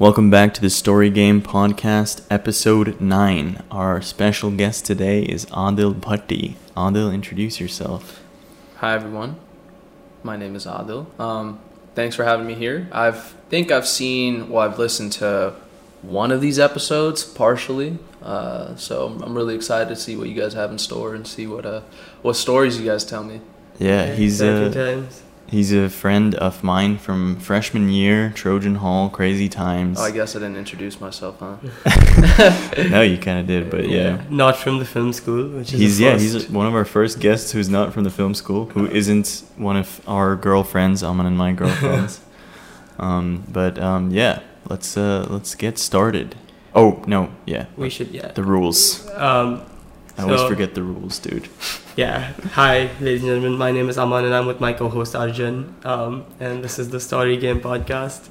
Welcome back to the Story Game Podcast, episode 9. Our special guest today is Adil Bhatti. Adil, introduce yourself. Hi everyone, my name is Adil. Um, thanks for having me here. I think I've seen, well, I've listened to one of these episodes partially, uh, so I'm really excited to see what you guys have in store and see what uh, what stories you guys tell me. Yeah, he's exciting a times. He's a friend of mine from freshman year, Trojan Hall, Crazy Times. Oh, I guess I didn't introduce myself, huh? no, you kind of did, but yeah. Not from the film school, which is He's a yeah, he's one of our first guests who's not from the film school, who isn't one of our girlfriends, Aman and my girlfriends. um, but um, yeah, let's uh, let's get started. Oh no, yeah, we should yeah. the rules. Um, I always So- forget the rules, dude. yeah. Hi, ladies and gentlemen. My name is Aman, and I'm with my co-host Arjun. Um, and this is the Story Game podcast.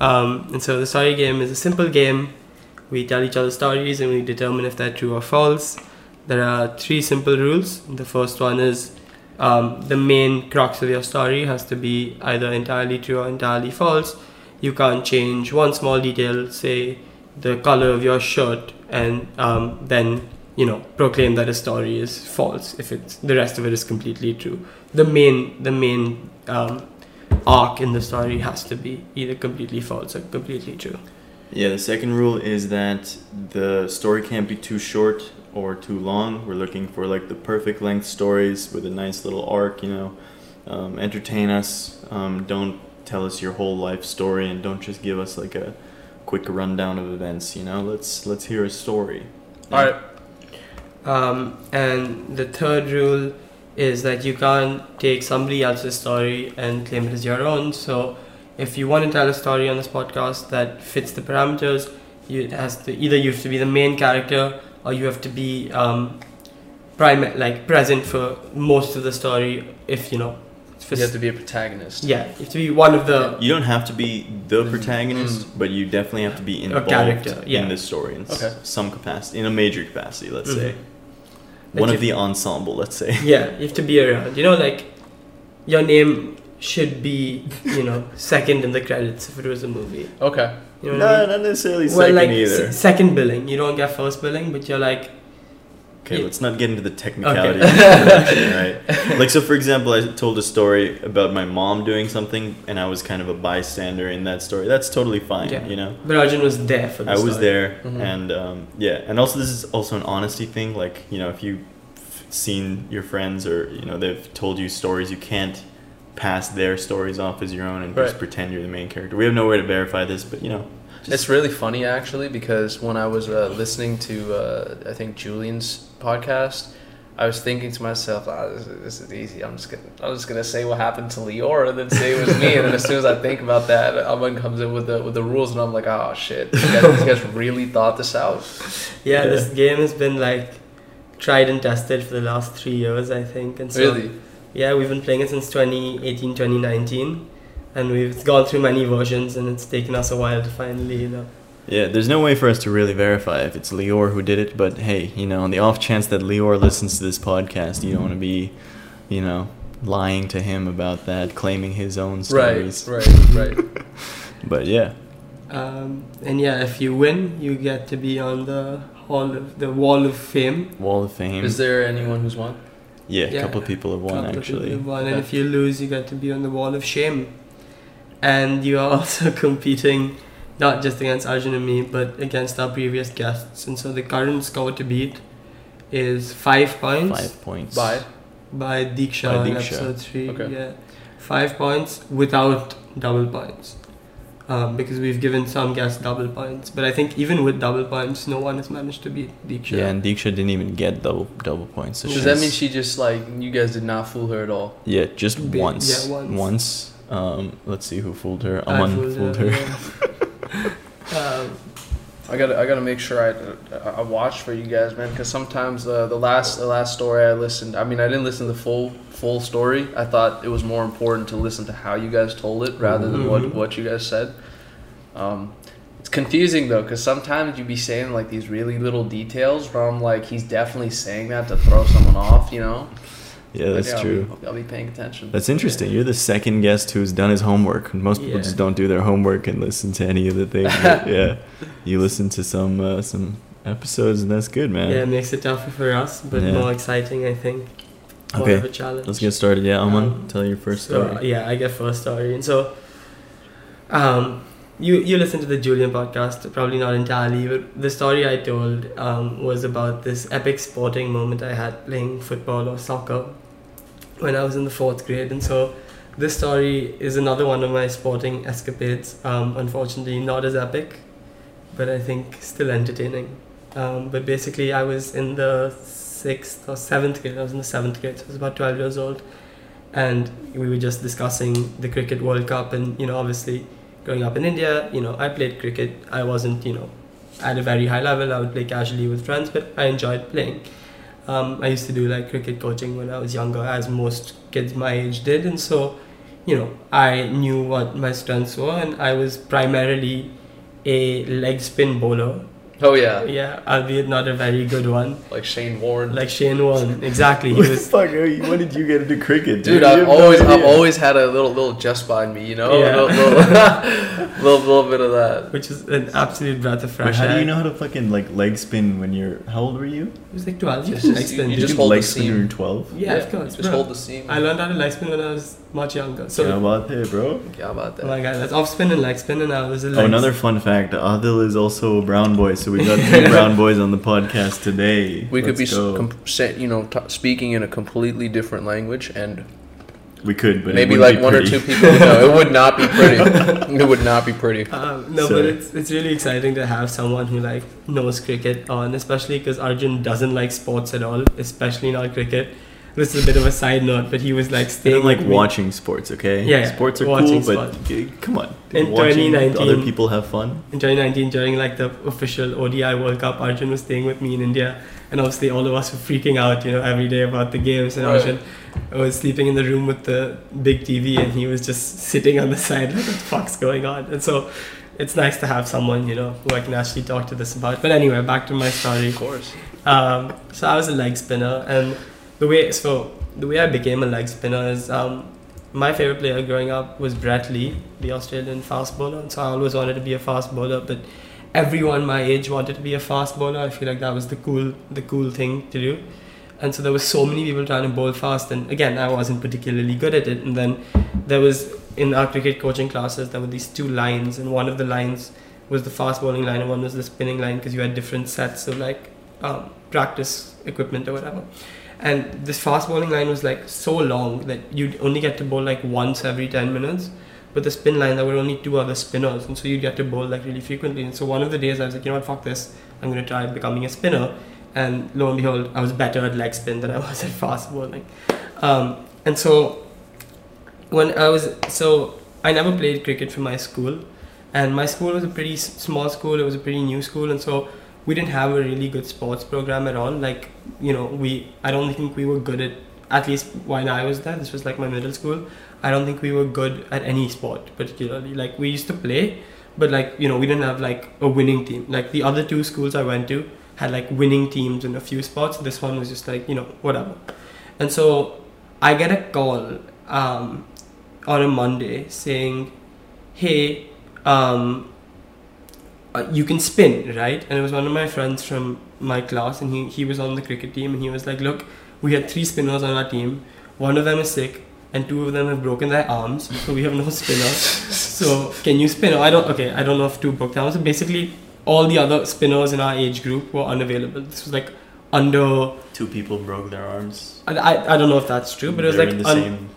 Um, and so the Story Game is a simple game. We tell each other stories, and we determine if they're true or false. There are three simple rules. The first one is um, the main crux of your story has to be either entirely true or entirely false. You can't change one small detail, say the color of your shirt, and um, then you know proclaim that a story is false if it's the rest of it is completely true. The main the main um, arc in the story has to be either completely false or completely true. Yeah, the second rule is that the story can't be too short or too long. We're looking for like the perfect length stories with a nice little arc, you know. Um, entertain us. Um, don't tell us your whole life story and don't just give us like a quick rundown of events, you know. Let's let's hear a story. All right. Um, and the third rule is that you can't take somebody else's story and claim it as your own. So, if you want to tell a story on this podcast that fits the parameters, you it has to either you have to be the main character or you have to be um, prime like present for most of the story. If you know, for You have to be a protagonist. yeah, you have to be one of the You don't have to be the Mm, protagonist, but you definitely have to be A involved character, yeah. in the story in Okay. some capacity, in a major capacity, let's Mhm. say. Like One if- of the ensemble, let's say. yeah you have to be around. You know, like your name should be you know second in the credits if it was a movie. Okay. You know what I No, mean? not necessarily well, second like either. s- second billing. You don't get first billing, but you're like, Okay, Yeah. let's not get into the technicality Okay. right? Like, so for example, I told a story about my mom doing something, and I was kind of a bystander in that story. That's totally fine, Yeah. you know. but Arjun was there for the I was story. there, Mhm. and um, yeah, and also this is also an honesty thing. Like, you know, if you've seen your friends or you know they've told you stories, you can't pass their stories off as your own and just pretend you're the main character. We have no way to verify this, but you know, It's really funny actually because when I was uh, listening to uh, I think Julian's podcast, I was thinking to myself, ah, this, is- this is easy. I'm just gonna I'm just gonna say what happened to Leora and then say it was me. and then as soon as I think about that, Aman comes in with the with the rules and I'm like, oh shit, these guys, you guys really thought this out. Yeah, Yeah. this game has been like tried and tested for the last three years, I think. And so, Really? Yeah, we've been playing it since 2018, 2019, and we've gone through many versions, and it's taken us a while to finally, you know. Yeah, there's no way for us to really verify if it's Lior who did it, but hey, you know, on the off chance that Lior listens to this podcast, you don't want to be, you know, lying to him about that, claiming his own stories. Right, right, right. But yeah, Um, and yeah, if you win, you get to be on the hall of the wall of fame. Wall of Fame. Is there anyone who's won? yeah, a couple of people have won Couple of people actually. have won, and Okay. if you lose, you get to be on the wall of shame. And you are also competing not just against Arjun and me, but against our previous guests. And so the current score to beat is five points Five points. Bye. by Diksha By in Diksha. episode three. Okay. Yeah, five points without double points. Um, because we've given some guests double points, but I think even with double points, no one has managed to beat Diksha. Yeah, and Diksha didn't even get double double points. So Does that mean she just like you guys did not fool her at all? Yeah, just Ba- once. yeah, once. Um, let's see who fooled her. I Aman fooled, her. yeah. um, I gotta, I gotta make sure I, I watch for you guys, man. Because sometimes uh, the last, the last story I listened. I mean, I didn't listen to the full, full story. I thought it was more important to listen to how you guys told it rather than Mhm. what, what you guys said. Um, it's confusing though, because sometimes you be saying like these really little details where I'm like, he's definitely saying that to throw someone off, you know. Yeah, that's I'll true. Be, I'll be paying attention. That's interesting. You're the second guest who's done his homework. Most people Yeah. just don't do their homework and listen to any of the things. yeah, you listen to some uh, some episodes, and that's good, man. Yeah, it makes it tougher for us, but Yeah. more exciting, I think. More Okay, of a challenge. Let's get started. Yeah, Aman, Um, tell your first So, story. yeah, I get first story. And so, um, you you listen to the Julian podcast, probably not entirely, but the story I told um, was about this epic sporting moment I had playing football or soccer when I was in the fourth grade. And so, this story is another one of my sporting escapades. Um, unfortunately, not as epic, but I think still entertaining. Um, but basically, I was in the sixth or seventh grade. I was in the seventh grade, so I was about 12 years old. And we were just discussing the Cricket World Cup. And, you know, obviously, growing up in India, you know, I played cricket. I wasn't, you know, at a very high level. I would play casually with friends, but I enjoyed playing. Um, I used to do like cricket coaching when I was younger, as most kids my age did. And so, you know, I knew what my strengths were, and I was primarily a leg spin bowler. Oh yeah, Yeah, albeit not a very good one. like Shane Warne. Like Shane Warne, exactly. He What the was fuck? When did you get into cricket, Dude, You I've have no always, I've always had a little, little just behind me, you know, Yeah. little, little, little, little bit of that. which is an absolute breath of Wait, fresh how air. do you know how to fucking like leg spin when you're? How old were you? It was like 12. You Just- just- leg spin. you dude. just can hold leg the spin when seam. you're 12. yeah, of course. Just bro. hold the seam. I learned how to leg spin when I was much younger. So, yeah, about that, bro. Yeah, about that. oh my god, that's off spin and leg spin, and I was a Oh, another fun fact: Adil is also a brown boy, so we got two brown boys on the podcast today. We could be, Let's s- go. com- say, you know, t- speaking in a completely different language, and we could, but maybe wouldn't like be one or two people. No, it would not be pretty. it would not be pretty. Um, no, Sorry. but it's it's really exciting to have someone who like knows cricket on, especially because Arjun doesn't like sports at all, especially not cricket. This is a bit of a side note, but he was like They staying don't like with me- watching sports, okay? Yeah, yeah, sports are watching cool, but sports. g- come on. In watching 2019 other people have fun. in 2019 during like the official ODI World Cup. Arjun was staying with me in India, and obviously all of us were freaking out, you know, every day about the games. And Right. Arjun was sleeping in the room with the big TV, and he was just sitting on the side like, "What the fuck's going on?" And so. It's nice to have someone, you know, who I can actually talk to this about. But anyway, back to my story. Of course. Um, so I was a leg spinner, and the way so the way I became a leg spinner is um, my favorite player growing up was Brett Lee, the Australian fast bowler. And so I always wanted to be a fast bowler, but everyone my age wanted to be a fast bowler. I feel like that was the cool the cool thing to do. And so there was so many people trying to bowl fast, and again, I wasn't particularly good at it. And then there was in our cricket coaching classes, there were these two lines, and one of the lines was the fast bowling line, and one was the spinning line because you had different sets of like um, practice equipment or whatever. And this fast bowling line was like so long that you'd only get to bowl like once every 10 minutes. But the spin line, there were only two other spinners, and so you'd get to bowl like really frequently. And so one of the days I was like, you know what, fuck this, I'm gonna try becoming a spinner. And lo and behold, I was better at leg spin than I was at fast bowling. Um, and so when I was so I never played cricket for my school, and my school was a pretty small school. It was a pretty new school, and so we didn't have a really good sports program at all. Like you know, we I don't think we were good at at least when I was there. This was like my middle school. I don't think we were good at any sport particularly. Like we used to play, but like you know we didn't have like a winning team. Like the other two schools I went to had like winning teams in a few spots. This one was just like you know whatever. And so I get a call um, on a Monday saying, "Hey, um, uh, you can spin, right?" And it was one of my friends from my class, and he he was on the cricket team, and he was like, "Look, we had three spinners on our team. One of them is sick, and two of them have broken their arms, so we have no spinner. so can you spin? I don't. Okay, I don't know if two broke their arms. So basically, all the other spinners in our age group were unavailable. This was like under. Two people broke their arms. I, I, I don't know if that's true, but it was They're like in the un- same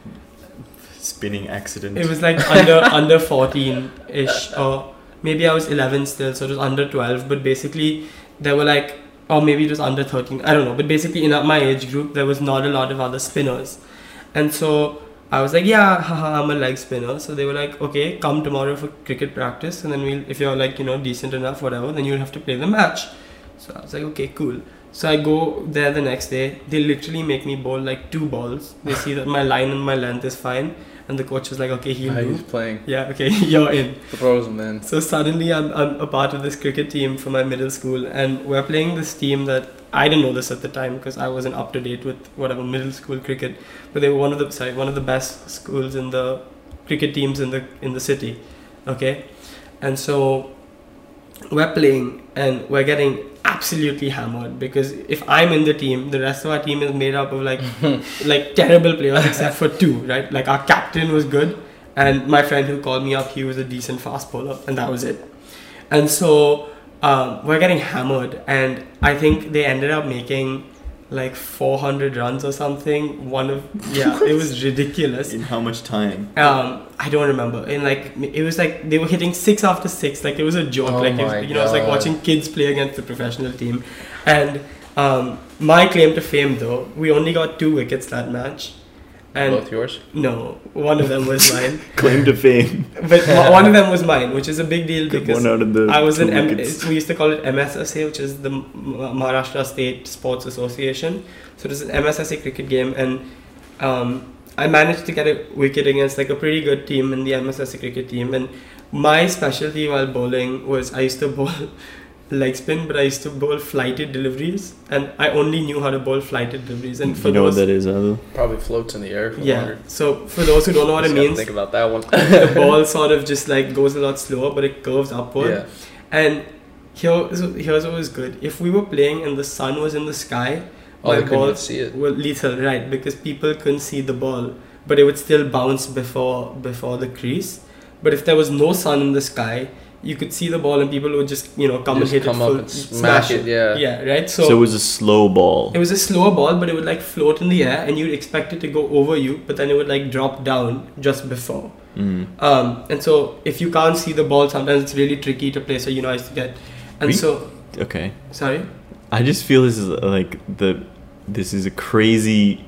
spinning accident. It was like under under 14 ish, or maybe I was 11 still, so it was under 12. But basically, there were like, or maybe it was under 13. I don't know. But basically, in my age group, there was not a lot of other spinners, and so I was like, yeah, haha, I'm a leg spinner. So they were like, okay, come tomorrow for cricket practice, and then we'll, if you're like, you know, decent enough, whatever, then you'll have to play the match. So I was like, okay, cool. So I go there the next day. They literally make me bowl like two balls. They see that my line and my length is fine, and the coach was like, okay, he'll he's playing. Yeah, okay, you're in. The pros, man. So suddenly I'm, I'm a part of this cricket team for my middle school, and we're playing this team that I didn't know this at the time because I wasn't up to date with whatever middle school cricket. But they were one of the sorry, one of the best schools in the cricket teams in the in the city. Okay, and so we're playing and we're getting absolutely hammered because if I'm in the team, the rest of our team is made up of like like terrible players except for two, right? Like our captain was good, and my friend who called me up, he was a decent fast bowler, and that was it. And so um, we're getting hammered, and I think they ended up making like 400 runs or something. One of yeah, it was ridiculous. In how much time? Um, I don't remember. In like it was like they were hitting six after six. Like it was a joke. Oh like it was, my you know, it's like watching kids play against the professional team. And um, my claim to fame, though, we only got two wickets that match. And Both yours. no, one of them was mine. Claim to fame. But o- one of them was mine, which is a big deal Get because one out of the I was in M- we used to call it MSSA, which is the Maharashtra State Sports Association. So it is an MSSA cricket game, and um, I managed to get a wicket against like a pretty good team in the MSSA cricket team. And my specialty while bowling was I used to bowl leg spin, but I used to bowl flighted deliveries, and I only knew how to bowl flighted deliveries. And for you know what that is, Adil? Probably floats in the air. For yeah. longer. So for those who don't know what it Just gotta means, Think about that one. the ball sort of just like goes a lot slower, but it curves upward. yeah. And here, here's what was good. If we were playing and the sun was in the sky, Oh, my ball even see it. were lethal, right? Because people couldn't see the ball, but it would still bounce before before the crease. But if there was no sun in the sky, you could see the ball and people would just you know come Just and hit come it up full, and smash it, yeah. yeah, right. So, it was a slow ball. It was a slower ball, but it would like float in the air, and you'd expect it to go over you, but then it would like drop down just before. Mm. Um, and so if you can't see the ball, sometimes it's really tricky to play. So you know, I used to get, and We- so Okay. sorry. I just feel this is like the this is a crazy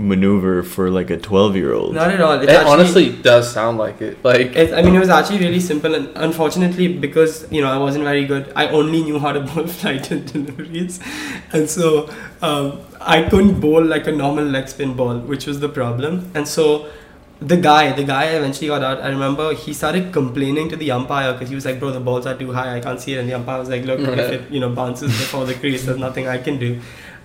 maneuver for like a 12 year old. Not at all. It's It actually, honestly does sound like it. Like It, I mean, it was actually really simple, and unfortunately, because you know I wasn't very good, I only knew how to bowl flighted deliveries, and so um, I couldn't bowl like a normal leg spin ball, which was the problem. And so the guy, the guy eventually got out. I remember he started complaining to the umpire because he was like, "Bro, the balls are too high. I can't see it." And the umpire was like, "Look, if it you know bounces before the crease, there's nothing I can do."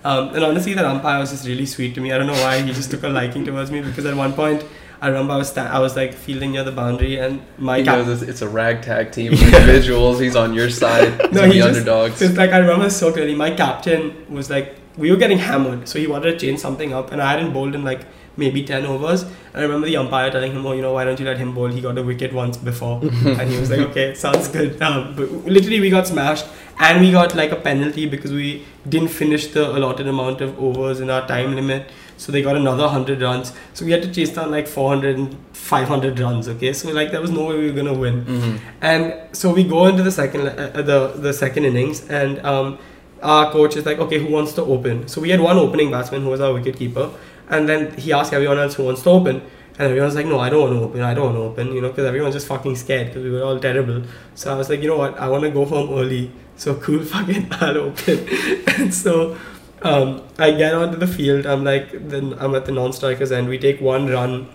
Um, and honestly, that umpire was just really sweet to me. I don't know why he just took a liking towards me because at one point. I remember I was sta- I was like fielding near the boundary and my he cap- knows it's, a ragtag team of individuals. He's on your side. He's No, on he the just- underdogs. It's like I remember so clearly. My captain was like, we were getting hammered, so he wanted to change something up, and I hadn't bowled in like maybe ten overs. And I remember the umpire telling him, "Oh, you know, why don't you let him bowl? He got a wicket once before." and he was like, "Okay, sounds good." Um, but literally, we got smashed, and we got like a penalty because we didn't finish the allotted amount of overs in our time limit. So they got another 100 runs. So we had to chase down like 400 and 500 runs, okay? So like there was no way we were going to win. Mhm. And so we go into the second uh, uh, the the second innings, and um, our coach is like, okay, who wants to open? So we had one opening batsman who was our wicket keeper, and then he asked everyone else who wants to open, and everyone's like, no, I don't want to open, I don't want to open, you know, because everyone's just fucking scared because we were all terrible. So I was like, you know what, I want to go home early, so cool, fucking, I'll open, and so. Um, I get onto the field. I'm like, then I'm at the non-strikers end. We take one run.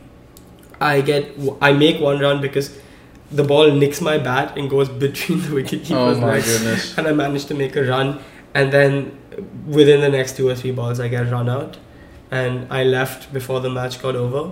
I get, I make one run because the ball nicks my bat and goes between the wicket Oh my legs, goodness. and I manage to make a run. And then within the next two or three balls, I get run out, and I left before the match got over.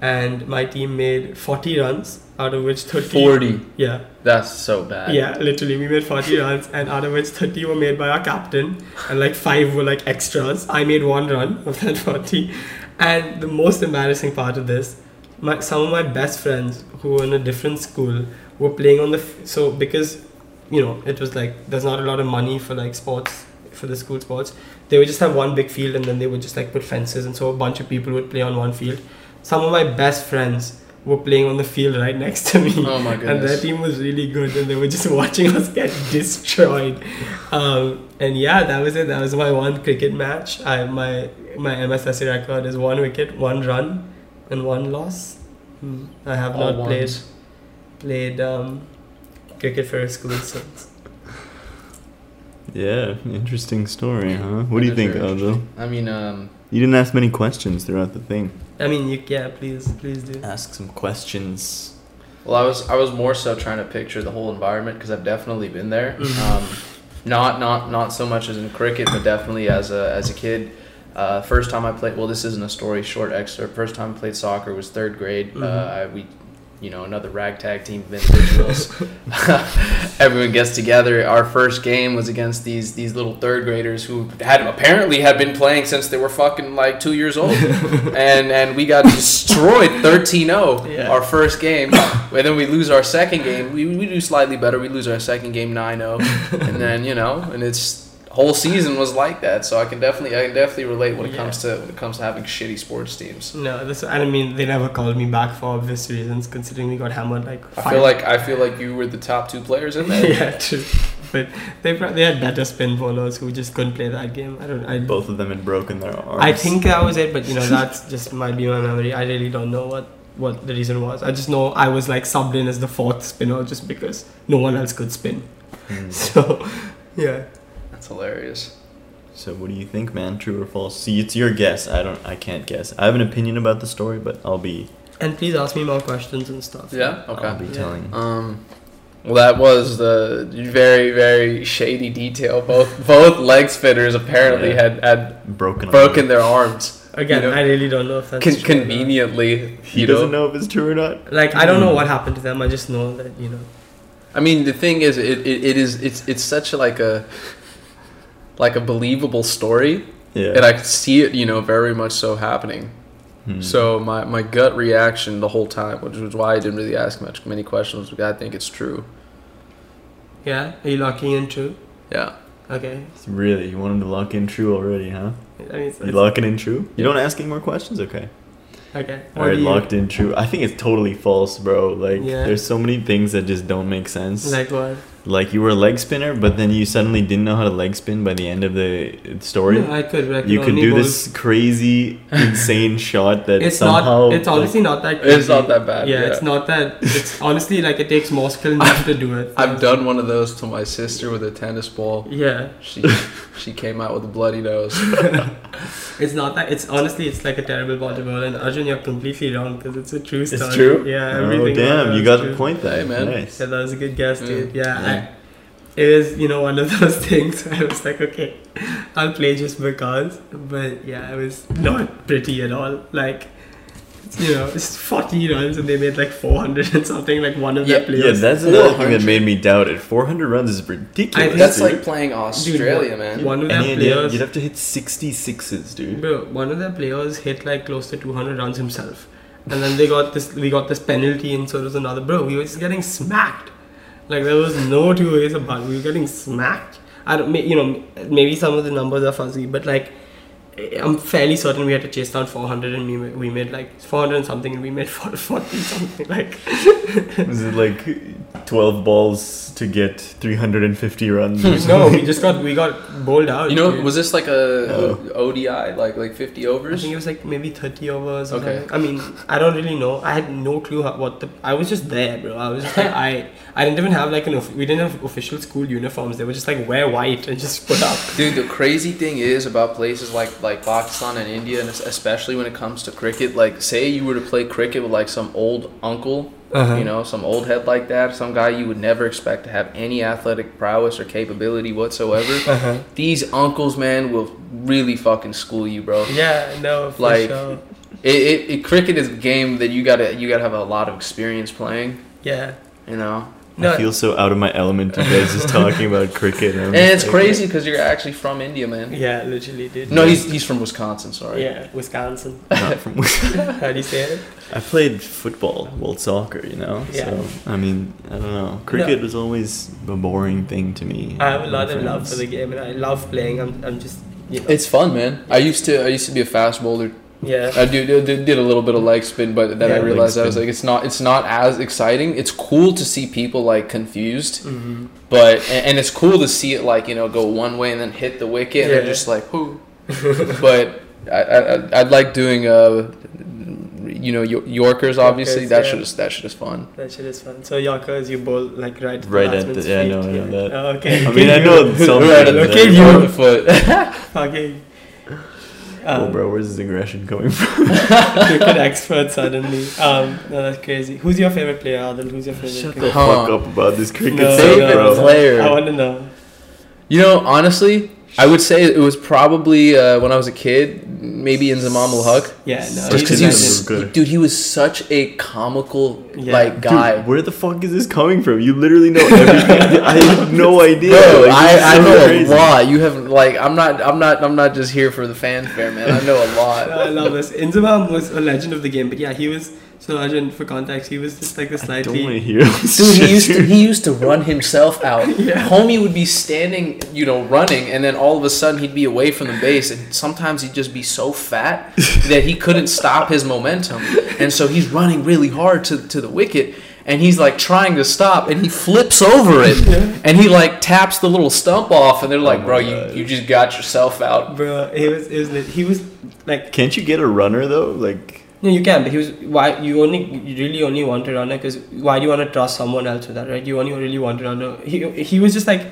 And my team made 40 runs, out of which 30. 40. Yeah, That's so bad. yeah, literally, we made 40 runs, and out of which 30 were made by our captain, and like five were like extras. I made one run of that 40. And the most embarrassing part of this, my, some of my best friends who were in a different school were playing on the. F- so, because, you know, it was like there's not a lot of money for like sports, for the school sports, they would just have one big field and then they would just like put fences, and so a bunch of people would play on one field. Some of my best friends were playing on the field right next to me. Oh my and their team was really good and they were just watching us get destroyed. Um, and yeah that was it. That was my one cricket match. I, my my MSSA record is one wicket one run and one loss. Hmm. I have All not played played um, cricket for a school since Yeah, interesting story, huh? What do you think, very Aljo? I mean, um, You didn't ask many questions throughout the thing. I mean you yeah please please do Ask some questions. well, I was I was more so trying to picture the whole environment because I've definitely been there. Mhm. Um, not not not so much as in cricket, but definitely as a as a kid. Uh, first time I played, well, this isn't a story, short excerpt. First time I played soccer was third grade. Mhm. Uh, I, we, you know, another ragtag team of individuals. Everyone gets together. Our first game was against these these little third graders who had apparently had been playing since they were fucking like two years old, and and we got destroyed 13-0 Yeah. our first game, and then we lose our second game. We, we do slightly better. We lose our second game 9-0, and then you know, and it's whole season was like that. So I can definitely I can definitely relate when it Yeah. comes to when it comes to having shitty sports teams. No, this I mean they never called me back for obvious reasons, considering we got hammered like. I feel like I feel like you were the top two players in there. yeah, true. But they they had better spin bowlers who just couldn't play that game. I don't. I Both of them had broken their arms. I think that was it, but you know that's just might be my memory. I really don't know what what the reason was. I just know I was like subbed in as the fourth spinner just because no one else could spin. Hmm. So, yeah. That's hilarious. So what do you think, man? True or false? See, it's your guess. I don't. I can't guess. I have an opinion about the story, but I'll be. And please ask me more questions and stuff. Yeah. Okay. I'll be Yeah. telling. Um. Well, that was the very very shady detail. Both both leg spinners apparently Yeah. had had broken. broken arm. their arms. Again, You know, I really don't know if that's Con- true or not. conveniently, He you doesn't know. know if it's true or not. Like I don't know Hmm. what happened to them. I just know that you know. I mean, the thing is, it, it, it is it's it's such like a like a believable story, Yeah. and I could see it, you know, very much so happening. Hmm. So my, my gut reaction the whole time, which was why I didn't really ask much many questions, was I think it's true. Yeah. Are you locking in true? Yeah. Okay. Really, you want him to lock in true already, huh? I mean, it's, You locking in true? You don't ask any more questions? Okay. okay. All What right, do you- locked in true. I think it's totally false, bro. Like, Yeah. there's so many things that just don't make sense. Like what? Like, you were a leg spinner, but then you suddenly didn't know how to leg spin by the end of the story. No, I could. But I could you could do bowl- this crazy, insane shot that It's somehow. not. It's like, honestly not that. It's not that bad, Yeah, yeah. it's not that. It's honestly like it takes more skill not to do it. I've done one of those to my sister with a tennis ball. Yeah, She she came out with a bloody nose. it's not that. It's honestly, it's like a terrible ball to bowl. And Arjun, you're completely wrong because it's a true story. It's true? Yeah, Oh, everything. damn. You got true. the point there. Hey, man. Nice. Yeah, that was a good guess, dude. Mm. Yeah, Yeah. I, it was you know one of those things. Where I was like, okay, I'll play just because. But yeah, it was not pretty at all. Like. You know, it's 40 runs and they made like 400 and something. Like one of Yeah, their players. Yeah, that's another thing that made me doubt it. 400 runs is ridiculous. think That's dude. like playing Australia, man. One of their Any idea? players. You'd have to hit 66s, dude. Bro, one of their players hit like close to 200 runs himself, and then they got this. We got this penalty, and so there was another. Bro, we were just getting smacked. Like there was no two ways about. it. We were getting smacked. I don't. You know, maybe some of the numbers are fuzzy, but like, I'm fairly certain we had to chase down 400, and we we made like 400 and something, and we made 40 something. Like, Was it like 12 balls to get 350 runs? no, we just got we got bowled out. You know, dude. was this like a Oh. ODI, like like 50 overs I think it was like maybe 30 overs. Or Okay. something. I mean, I don't really know. I had no clue how, what the. I was just there, bro. I was just like, I. I didn't even have like an. Of, we didn't have official school uniforms. They were just like wear white and just put up. Dude, the crazy thing is about places like like Pakistan and India, and especially when it comes to cricket. Like, say you were to play cricket with like some old uncle, Uh-huh. you know, some old head like that, some guy you would never expect to have any athletic prowess or capability whatsoever. Uh-huh. These uncles, man, will really fucking school you, bro. Yeah. No. For Like- Sure. It, it, it cricket is a game that you gotta you gotta have a lot of experience playing. Yeah. You know, No. I feel so out of my element. You guys just talking about cricket. I'm and it's like- crazy because you're actually from India, man. yeah. Literally, dude. No, he's he's from Wisconsin. Sorry. Yeah, Wisconsin. Not from. Wisconsin. How do you say it? I played football, well, soccer, you know. Yeah. So I mean, I don't know. Cricket was always a boring thing to me. I have a lot my of love for the game, and I love playing. I'm. I'm just. You know, It's fun, man. I used to I used to be a fast bowler. Yeah. I do, did, did a little bit of leg spin, but then Yeah, I realized I was like, it's not it's not as exciting. It's cool to see people like confused, hmm but and, and it's cool to see it like you know go one way and then hit the wicket and Yeah. they're just like whoo. but I, I I- I'd like doing uh you know Yorkers obviously Yorkers, that yeah. shit is that shit is fun. That shit is fun. So Yorkers, you bowl like right. to Right at the- yeah, I know, I know that. Oh, okay. I mean, I know some. Right at things, okay, you- On the foot. Okay. Oh, Um, bro, where's this aggression coming from? cricket expert suddenly. Um, no, that's crazy. Who's your favorite player, Adil? Who's your favorite? Shut the cricket- Huh. fuck up about this cricket No, stuff, Favorite bro. player. I want to know. You know, honestly, I would say it was probably uh, when I was a kid, maybe Inzamam-ul-Haq. Yeah, no. Just because he a was. Good. dude, he was such a comical Yeah. like guy. Dude, where the fuck is this coming from? You literally know everything. I have no idea. Bro, Like, I, this I so know crazy. a lot. You haven't like I'm not I'm not I'm not just here for the fanfare, man. I know a lot. I love this. Inzamam was a legend of the game, but yeah, he was. So Arjun, for context, he was just like the I don't want to hear this Dude, shit, he used to he used to run himself out. Yeah. Homie would be standing, you know, running, and then all of a sudden he'd be away from the base, and sometimes he'd just be so fat that he couldn't stop his momentum, and so he's running really hard to to the wicket. And he's like trying to stop, and he flips over it, and he like taps the little stump off, and they're like, Oh "Bro, you, God. you just got yourself out." Bro, he was. It was. He was like. Can't you get a runner though? Like, No, you can, but he was. Why you only? You really only want a runner because why do you want to trust someone else with that, right? You only really want a runner. He he was just like.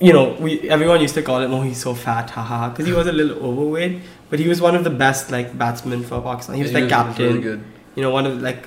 You know, we everyone used to call him, oh, he's so fat, haha, because he was a little overweight, but he was one of the best like batsmen for Pakistan. He was Yeah, like captain. really good. you know one of like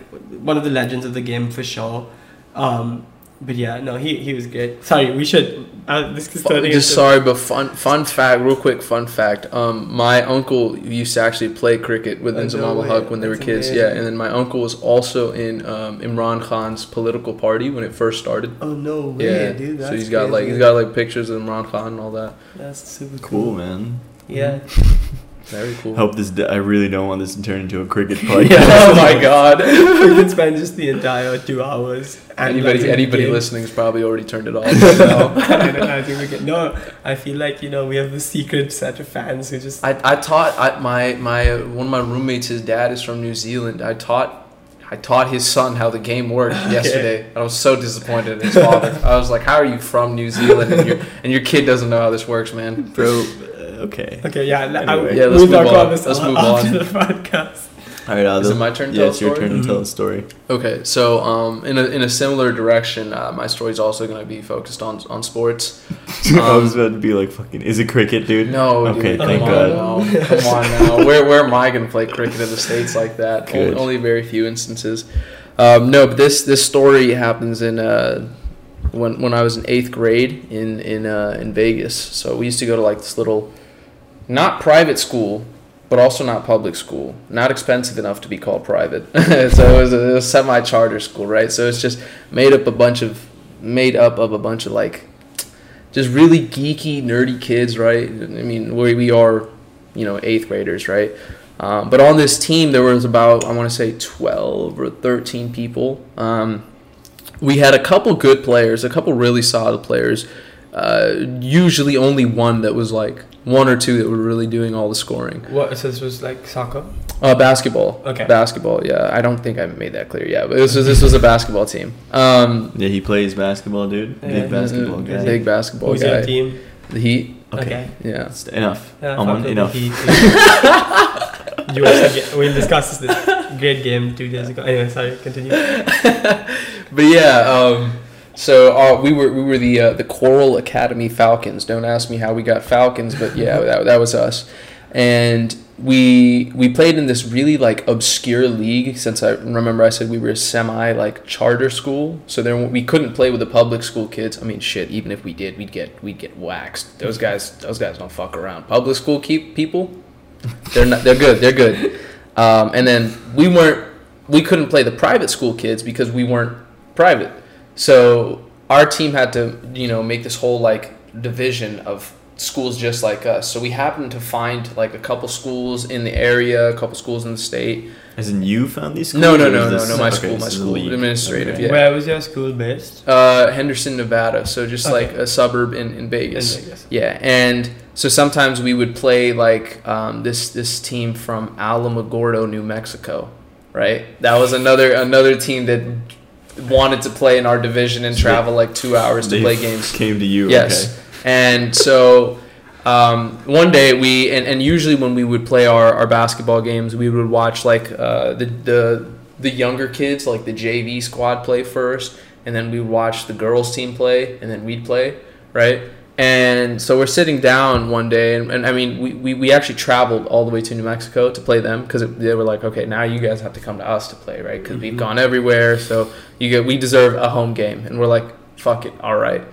one of the legends of the game for sure um but yeah no he he was good. sorry we should uh, this is turning Just sorry, but fun fun fact, real quick fun fact. Um, my uncle used to actually play cricket with Oh, no Inzamam way. When they were kids. amazing. Yeah, and then my uncle was also in um, Imran Khan's political party when it first started. oh no way yeah, dude that's so he's got like he's got like pictures of Imran Khan and all that. that's super cool, cool, man. yeah Very cool. Hope this. I really don't want this to turn into a cricket podcast. oh my god. we could spend just the entire two hours Anybody the anybody game. listening's probably already turned it off. no, I, don't- I think we can. No, I feel like you know we have the secret set of fans who just. I, I taught I, my my uh, one of my roommates. His dad is from New Zealand. I taught I taught his son how the game worked yesterday. I was so disappointed in his father. I was like, "How are you from New Zealand and your and your kid doesn't know how this works, man?" bro. Okay. okay, yeah, I, Anyway. Yeah, let's we'll move talk on. about this Let's move after on. the podcast. All right, Adil. Is it my turn to Yeah, tell it's a your story? turn to tell Mhm. a story. Okay, so um, in a in a similar direction, uh, my story is also going to be focused on on sports. I was Um, about to be like, fucking, is it cricket, dude? No, Okay, dude, thank come God. on now. Come on now. Where where am I going to play cricket in the states like that? Only, only very few instances. Um, no, but this this story happens in uh, when when I was in eighth grade in in uh, in Vegas. So we used to go to like this little, not private school, but also not public school. Not expensive enough to be called private. so it was a, semi charter school, right? So it's just made up a bunch of made up of a bunch of like just really geeky, nerdy kids, right? I mean, we, we are, you know, eighth graders, right? Um, but on this team, there was about, I want to say 12 or 13 people. Um, we had a couple good players, a couple really solid players. Uh, usually only one that was like one or two that were really doing all the scoring. What? So this was like soccer. Uh, basketball. Okay. Basketball. Yeah, I don't think I made that clear. Yeah, but this was this was a basketball team. Um, Yeah, he plays basketball, dude. Yeah. Big basketball guy. Big basketball Who's your guy. team? The Heat. Okay. Okay. Yeah. That's enough. Yeah, Aman, enough. he- you watched the ga- We'll discuss this. Great game two days ago. Anyway, sorry. Continue. But yeah, um, so uh, we were we were the uh, the Coral Academy Falcons. Don't ask me how we got Falcons, but yeah, that, that was us. And we we played in this really like obscure league. Since I remember, I said we were a semi like charter school, so there we couldn't play with the public school kids. I mean, shit. Even if we did, we'd get we'd get waxed. Those guys those guys don't fuck around. Public school keep people, they're not they're good. They're good. Um, and then we weren't we couldn't play the private school kids because we weren't private. So our team had to, you know, make this whole like division of schools just like us. So we happened to find like a couple schools in the area, a couple schools in the state. As in, you found these schools? No, no, no, no, no. My okay, school, my this is a school, league. administrative. Okay. Yeah. Where was your school based? Uh, Henderson, Nevada. So just Okay. like a suburb in in In Vegas. Vegas. Yeah, and so sometimes we would play like um, this this team from Alamogordo, New Mexico, right? That was another another team that wanted to play in our division and travel like two hours to They play games. Came to you. Yes, and so um, one day we and, and usually when we would play our, our basketball games, we would watch like uh, the the the younger kids, like the JV squad, play first, and then we would watch the girls team play, and then we'd play, right? And so we're sitting down one day, and, and I mean, we, we, we actually traveled all the way to New Mexico to play them because they were like, okay, now you guys have to come to us to play, right? Because we've Mhm. gone everywhere, so you get we deserve a home game, and we're like, fuck it, all right.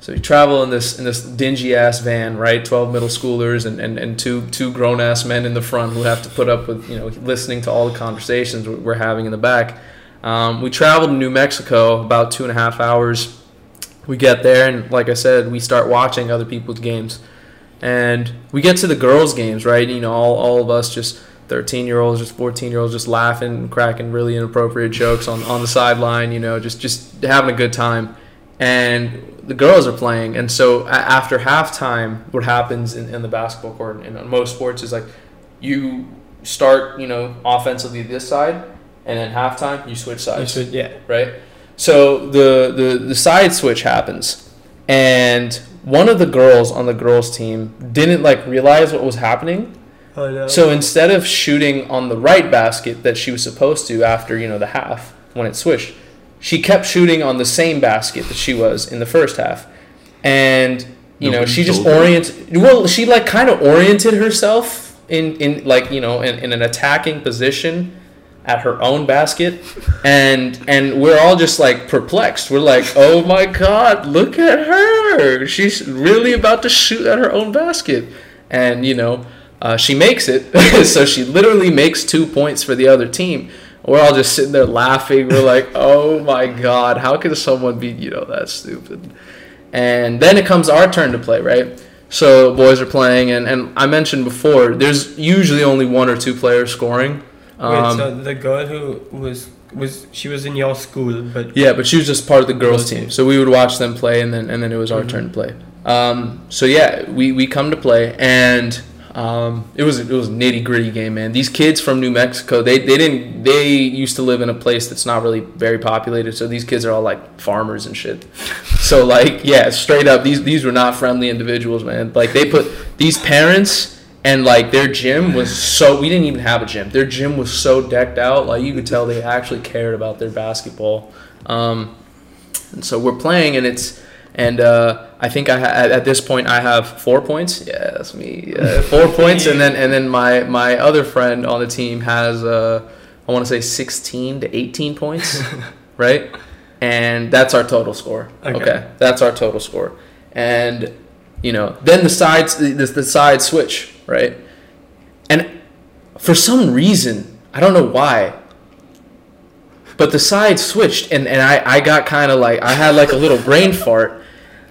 So we travel in this in this dingy ass van, right? Twelve middle schoolers and, and, and two two grown ass men in the front who have to put up with you know listening to all the conversations we're having in the back. Um, we traveled to New Mexico about two and a half hours. We get there and like I said, we start watching other people's games, and we get to the girls' games, right? You know, all, all of us just 13 year olds, just 14 year olds, just laughing, and cracking really inappropriate jokes on, on the sideline, you know, just just having a good time and the girls are playing. And so after halftime, what happens in, in the basketball court and in most sports is like you start, you know, offensively this side, and then halftime you switch sides. You yeah. Right. So the, the the side switch happens, and one of the girls on the girls team didn't like realize what was happening. Oh, no. So instead of shooting on the right basket that she was supposed to after you know the half when it switched, she kept shooting on the same basket that she was in the first half, and you know she just oriented. Well, she like kind of oriented herself in in like you know in, in an attacking position at her own basket and and we're all just like perplexed we're like oh my god look at her she's really about to shoot at her own basket and you know uh, she makes it so she literally makes two points for the other team we're all just sitting there laughing. We're like, oh my god, how can someone be, you know, that stupid? And then it comes our turn to play, right? So boys are playing, and, and I mentioned before, there's usually only one or two players scoring. Um, Wait, so the girl who was was she was in your school, but yeah, but she was just part of the girls team. So we would watch them play, and then and then it was our mm-hmm. turn to play. Um, so yeah, we we come to play, and um, it was it was nitty gritty game, man. These kids from New Mexico, they, they didn't they used to live in a place that's not really very populated, so these kids are all like farmers and shit. So like yeah, straight up, these these were not friendly individuals, man. Like they put these parents and like their gym was so we didn't even have a gym. Their gym was so decked out, like you could tell they actually cared about their basketball. Um, and so we're playing, and it's and uh, I think I ha- at this point I have four points. Yeah, that's me. Uh, four points, and then and then my my other friend on the team has uh, I want to say sixteen to eighteen points, right? And that's our total score. Okay. okay. that's our total score. And you know, then the sides the, the side switch, right? And for some reason, I don't know why, but the side switched and, and I, I got kind of like i had like a little brain fart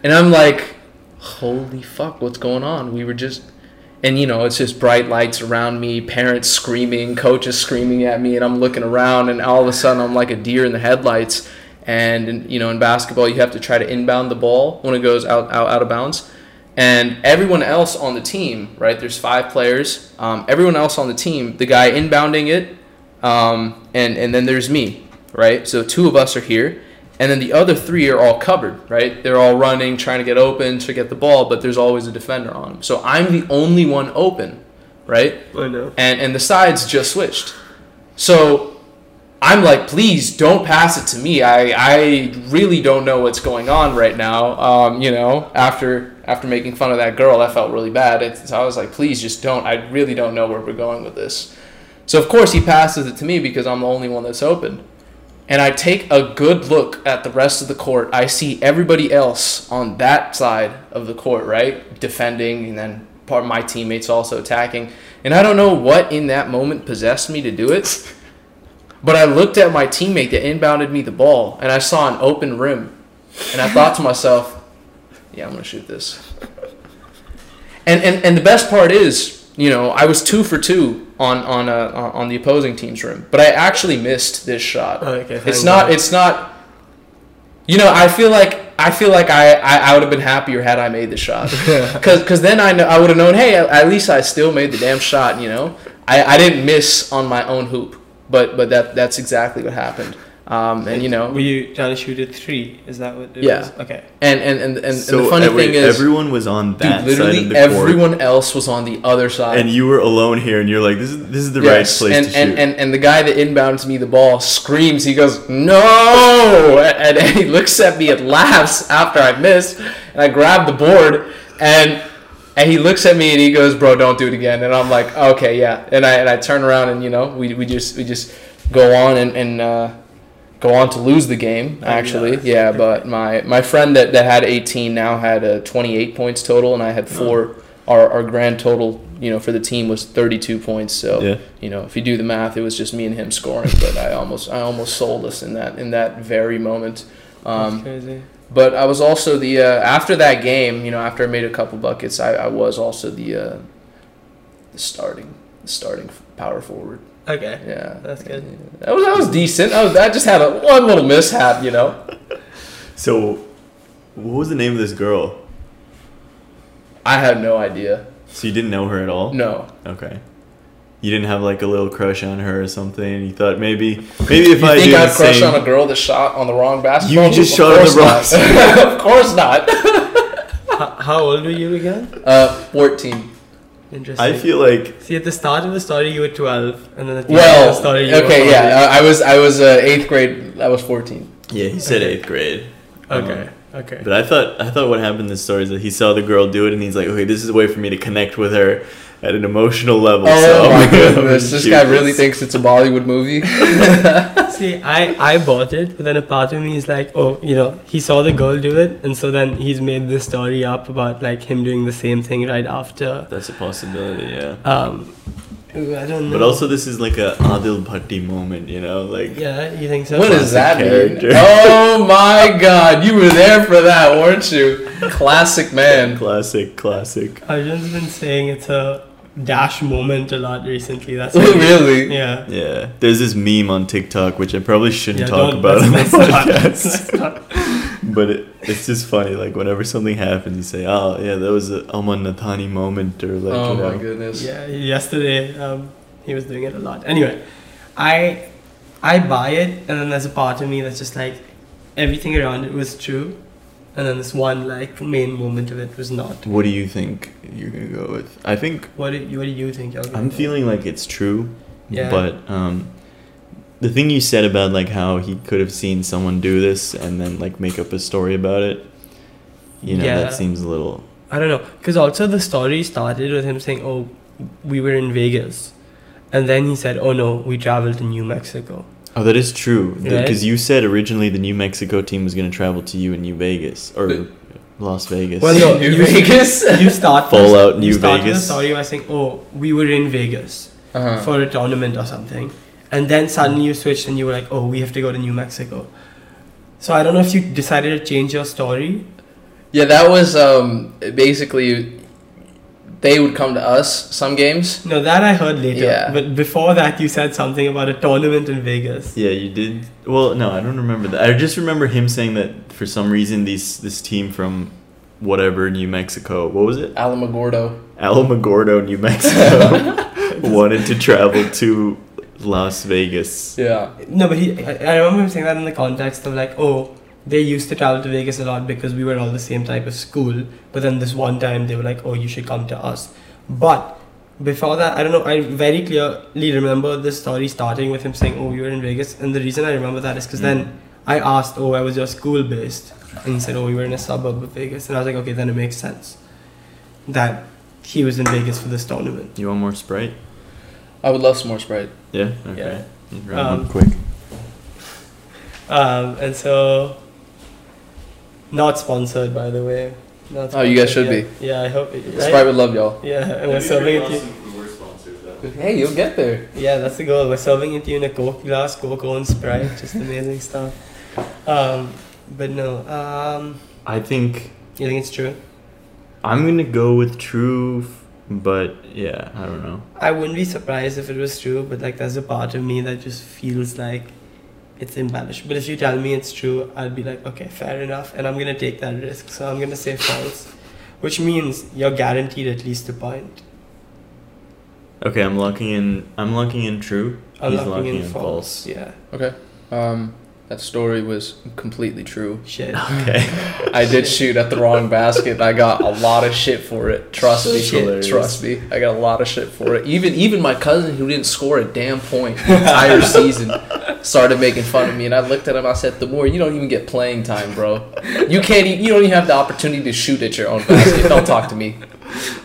and I'm like, holy fuck, what's going on? We were just, and you know, it's just bright lights around me, parents screaming, coaches screaming at me, and I'm looking around, and all of a sudden I'm like a deer in the headlights. And you know, in basketball, you have to try to inbound the ball when it goes out out, out of bounds. And everyone else on the team, right? There's five players. Um, everyone else on the team, the guy inbounding it, um, and and then there's me, right? So two of us are here and then the other three are all covered, right? They're all running, trying to get open to get the ball, but there's always a defender on them. So I'm the only one open, right? I know. And and the sides just switched. So I'm like, please don't pass it to me. I I really don't know what's going on right now. Um, you know, after after making fun of that girl, I felt really bad. It, so I was like, please just don't. I really don't know where we're going with this. So of course he passes it to me because I'm the only one that's open and I take a good look at the rest of the court, I see everybody else on that side of the court, right? Defending, and then part of my teammates also attacking. And I don't know what in that moment possessed me to do it, but I looked at my teammate that inbounded me the ball, and I saw an open rim. And I thought to myself, yeah, I'm going to shoot this. And, and, and the best part is, you know, I was two for two on on uh, a, on the opposing team's rim, but I actually missed this shot. Oh, okay, it's not. It's not. You know, I feel like I feel like I, I, I would have been happier had I made the shot, because cause then I know, I would have known. Hey, at least I still made the damn shot. You know, I, I didn't miss on my own hoop, but but that that's exactly what happened. Um, and you know, were you trying to shoot a three? Is that what? it yeah. Was? Okay. And and and, and, so and the funny every, thing is, everyone was on that dude, literally side of the everyone court, else was on the other side, and you were alone here, and you're like, this is this is the yes. right place and, to and, shoot. And, and the guy that inbounds me the ball screams. He goes, "No!" and, and he looks at me and laughs after I miss, and I grab the board and. And he looks at me and he goes, "Bro, don't do it again." And I'm like, "Okay, yeah." And I and I turn around and you know we, we just we just go on and and uh, go on to lose the game. Oh, Actually, yeah. yeah. But my my friend that, that had 18 now had uh, 28 points total, and I had four. Our our grand total, you know, for the team was 32 points. So Yeah. you know, if you do the math, it was just me and him scoring. But I almost I almost sold us in that in that very moment. That's Um, crazy. but I was also the uh, after that game, you know, after I made a couple buckets, I, I was also the uh, the starting the starting power forward. Okay. Yeah, That's good. That was that was decent. I, was, I just had a one little mishap, you know. So, what was the name of this girl? I have no idea. So you didn't know her at all? No, Okay. You didn't have like a little crush on her or something, you thought maybe, maybe if you I think do I'd the crush same, on a girl that shot on the wrong basketball? You just shot on the wrong. of course not. How, how old were you again? Uh, fourteen. Interesting. I feel like See, at the start of the story, you were 12, and then at the end of the Well, story, you were okay, yeah. I I was I was uh, eighth grade. I was fourteen. yeah, he said Okay. eighth grade. Okay, Um, okay. But I thought I thought what happened in this story is that he saw the girl do it, and he's like, okay, this is a way for me to connect with her at an emotional level. Oh so my goodness! This shoot guy really thinks it's a Bollywood movie. See, I, I bought it, but then a part of me is like, oh, you know, he saw the girl do it, and so then he's made this story up about like him doing the same thing right after. That's a possibility, yeah. Um, ooh, I don't know. But also, this is like a Adil Bhatti moment, you know, like yeah, you think so? What does that Classic mean? Oh my God! You were there for that, weren't you? Classic man. classic, classic. Arjun's been saying it's a dash moment a lot recently. That's why- really? Yeah. Yeah, there's this meme on TikTok which I probably shouldn't Yeah, talk about on the let's- let's not- podcast. not. but it, it's just funny. Like whenever something happens, you say, "Oh, yeah, that was a Aman Nathani moment," or like, Oh you know, my goodness. Yeah, yesterday um, he was doing it a lot. Anyway, I I buy it, and then there's a part of me that's just like everything around it was true, and then this one like main moment of it was not. What do you think you're gonna go with? I think What do you, what do you think? I'm feeling like it's true, Yeah. but um, the thing you said about like how he could have seen someone do this and then like make up a story about it, you know, Yeah. that seems a little. I don't know, because also the story started with him saying, "Oh, we were in Vegas," and then he said, "Oh no, we traveled to New Mexico." Oh, that is true. Right? Because you said originally the New Mexico team was going to travel to you in New Vegas or But- Las Vegas. Well, no, New you- Vegas. You start Fallout New you New started Vegas. the story by saying, "Oh, we were in Vegas." Uh-huh. for a tournament or something, and then suddenly you switched and you were like, "Oh, we have to go to New Mexico." So I don't know if you decided to change your story. Yeah, that was um, basically they would come to us some games. No, that I heard later. Yeah. But before that, you said something about a tournament in Vegas. Yeah, you did. Well, no, I don't remember that. I just remember him saying that for some reason these this team from whatever New Mexico, what was it? Alamogordo. Alamogordo, New Mexico, wanted to travel to Las Vegas. Yeah. No, but he. I, I remember him saying that in the context of like, oh, they used to travel to Vegas a lot because we were all the same type of school. But then this one time they were like, oh, you should come to us. But before that, I don't know. I very clearly remember this story starting with him saying, oh, you were in Vegas, and the reason I remember that is because then I asked, oh, where was your school based? And he said, oh, we were in a suburb of Vegas, and I was like, okay, then it makes sense that he was in Vegas for this tournament. You want more Sprite? I would love some more Sprite. Yeah. Okay. Grab Um, quick. Um, and so, not sponsored, by the way. Not Oh, you guys should sponsored yet. Yeah, I hope. Right? Sprite would love y'all. Yeah, and we're serving it to you. Hey, you'll get there. Yeah, that's the goal. We're serving it to you in a Coke glass, Coke and Sprite. Just amazing stuff. Um, but no, um, I think you think it's true? I'm gonna go with true, but yeah, I don't know. I wouldn't be surprised if it was true, but like there's a part of me that just feels like it's embellished. But if you tell me it's true, I'll be like, okay, fair enough, and I'm gonna take that risk. So I'm gonna say false, which means you're guaranteed at least a point. Okay, I'm locking in. I'm locking in true. I'm He's locking locking in in false. false. Yeah, Okay. Um, that story was completely true. shit. Okay. I did shoot at the wrong basket. I got a lot of shit for it. Trust me. Shit. Hilarious. Trust me. I got a lot of shit for it. Even even my cousin who didn't score a damn point the entire season started making fun of me, and I looked at him. I said, "The more you don't even get playing time, bro. You can't. e- You don't even have the opportunity to shoot at your own basket. Don't talk to me."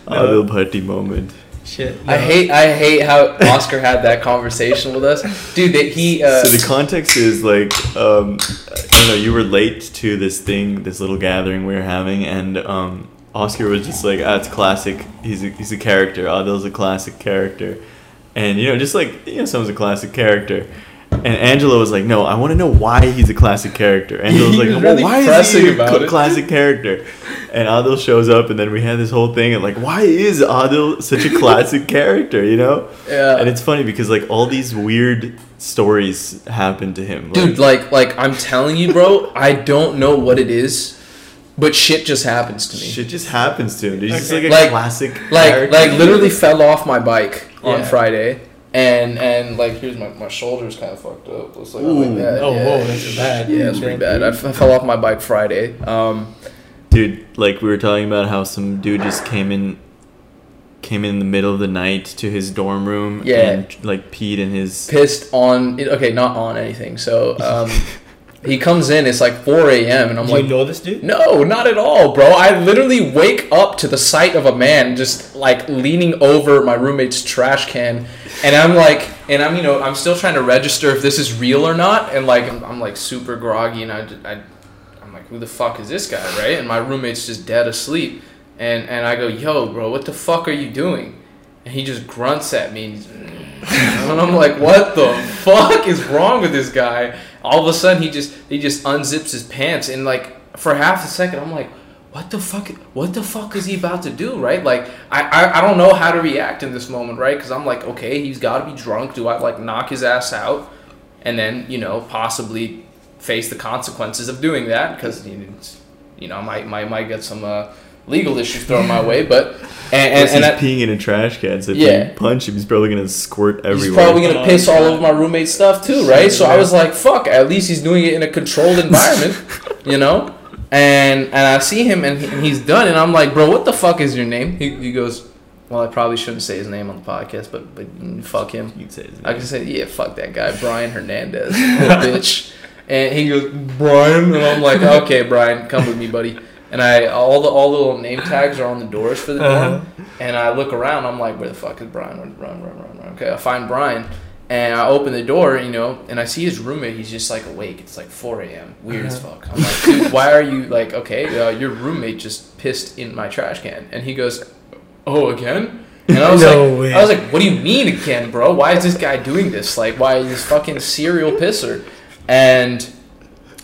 Adil Bhatti moment. Shit. I hate I hate how Oscar had that conversation with us, dude. That he uh, so the context is like um, I don't know. You were late to this thing, this little gathering we were having, and um, Oscar was just like, "Ah, it's classic. He's a, he's a character. Adil's a classic character," and you know, just like you know, someone's a classic character. And Angela was like, "No, I want to know why he's a classic character." Angela was like, "Well, really why is he a cl- classic character?" And Adil shows up, and then we had this whole thing, and like, why is Adil such a classic character? You know? yeah. And it's funny because like all these weird stories happen to him. dude like like i'm telling you bro i don't know what it is but shit just happens to me shit just happens to him. He's just like a Like- classic like character. like literally fell off my bike on Yeah. friday and and like here's my my shoulders kind of fucked up looks like, Ooh. like that Oh, yeah. whoa, that's bad. yeah it's pretty bad I, f- I fell off my bike friday um Dude, like we were talking about how some dude just came in came in the middle of the night to his dorm room Yeah. and like peed in his pissed on okay not on anything so um he comes in it's like 4 a.m and i'm Do like you know this dude? No, not at all, bro. I literally wake up to the sight of a man just like leaning over my roommate's trash can, and I'm like, and I'm you know I'm still trying to register if this is real or not, and like I'm, I'm like super groggy, and I, I I'm like, who the fuck is this guy, right? And my roommate's just dead asleep, and and I go, yo, bro, what the fuck are you doing? And he just grunts at me, and, and I'm like, what the fuck is wrong with this guy? All of a sudden, he just he just unzips his pants, and like for half a second, I'm like, what the fuck? What the fuck is he about to do? Right? Like I I, I don't know how to react in this moment, right? Because I'm like, okay, he's got to be drunk. Do I like knock his ass out, and then you know possibly face the consequences of doing that? Because you know, it's- you know, I might might might get some uh, legal issues thrown my way, but and and, Plus and he's that, peeing in a trash can, so if Yeah. you punch him, he's probably gonna squirt everywhere. He's probably gonna Oh, piss all God. over my roommate's stuff too, right? So I was like, "Fuck!" At least he's doing it in a controlled environment, you know. And and I see him and, he, and he's done, and I'm like, "Bro, what the fuck is your name?" He, he goes, "Well, I probably shouldn't say his name on the podcast, but but fuck him." You'd say his I can say, "Yeah, fuck that guy, Brian Hernandez, little bitch." And he goes, "Brian," and I'm like, "Okay, Brian, come with me, buddy." And I all the all the little name tags are on the doors for the dorm. Uh-huh. And I look around, I'm like, where the fuck is Brian? Run, run, run, run. Okay, I find Brian, and I open the door, you know, and I see his roommate. He's just like awake. It's like 4 a.m. Weird as Uh-huh. fuck. I'm like, dude, why are you like, okay, uh, your roommate just pissed in my trash can. And he goes, oh, again? And I was No like, way. I was like, what do you mean again, bro? Why is this guy doing this? Like, why is this fucking serial pisser? And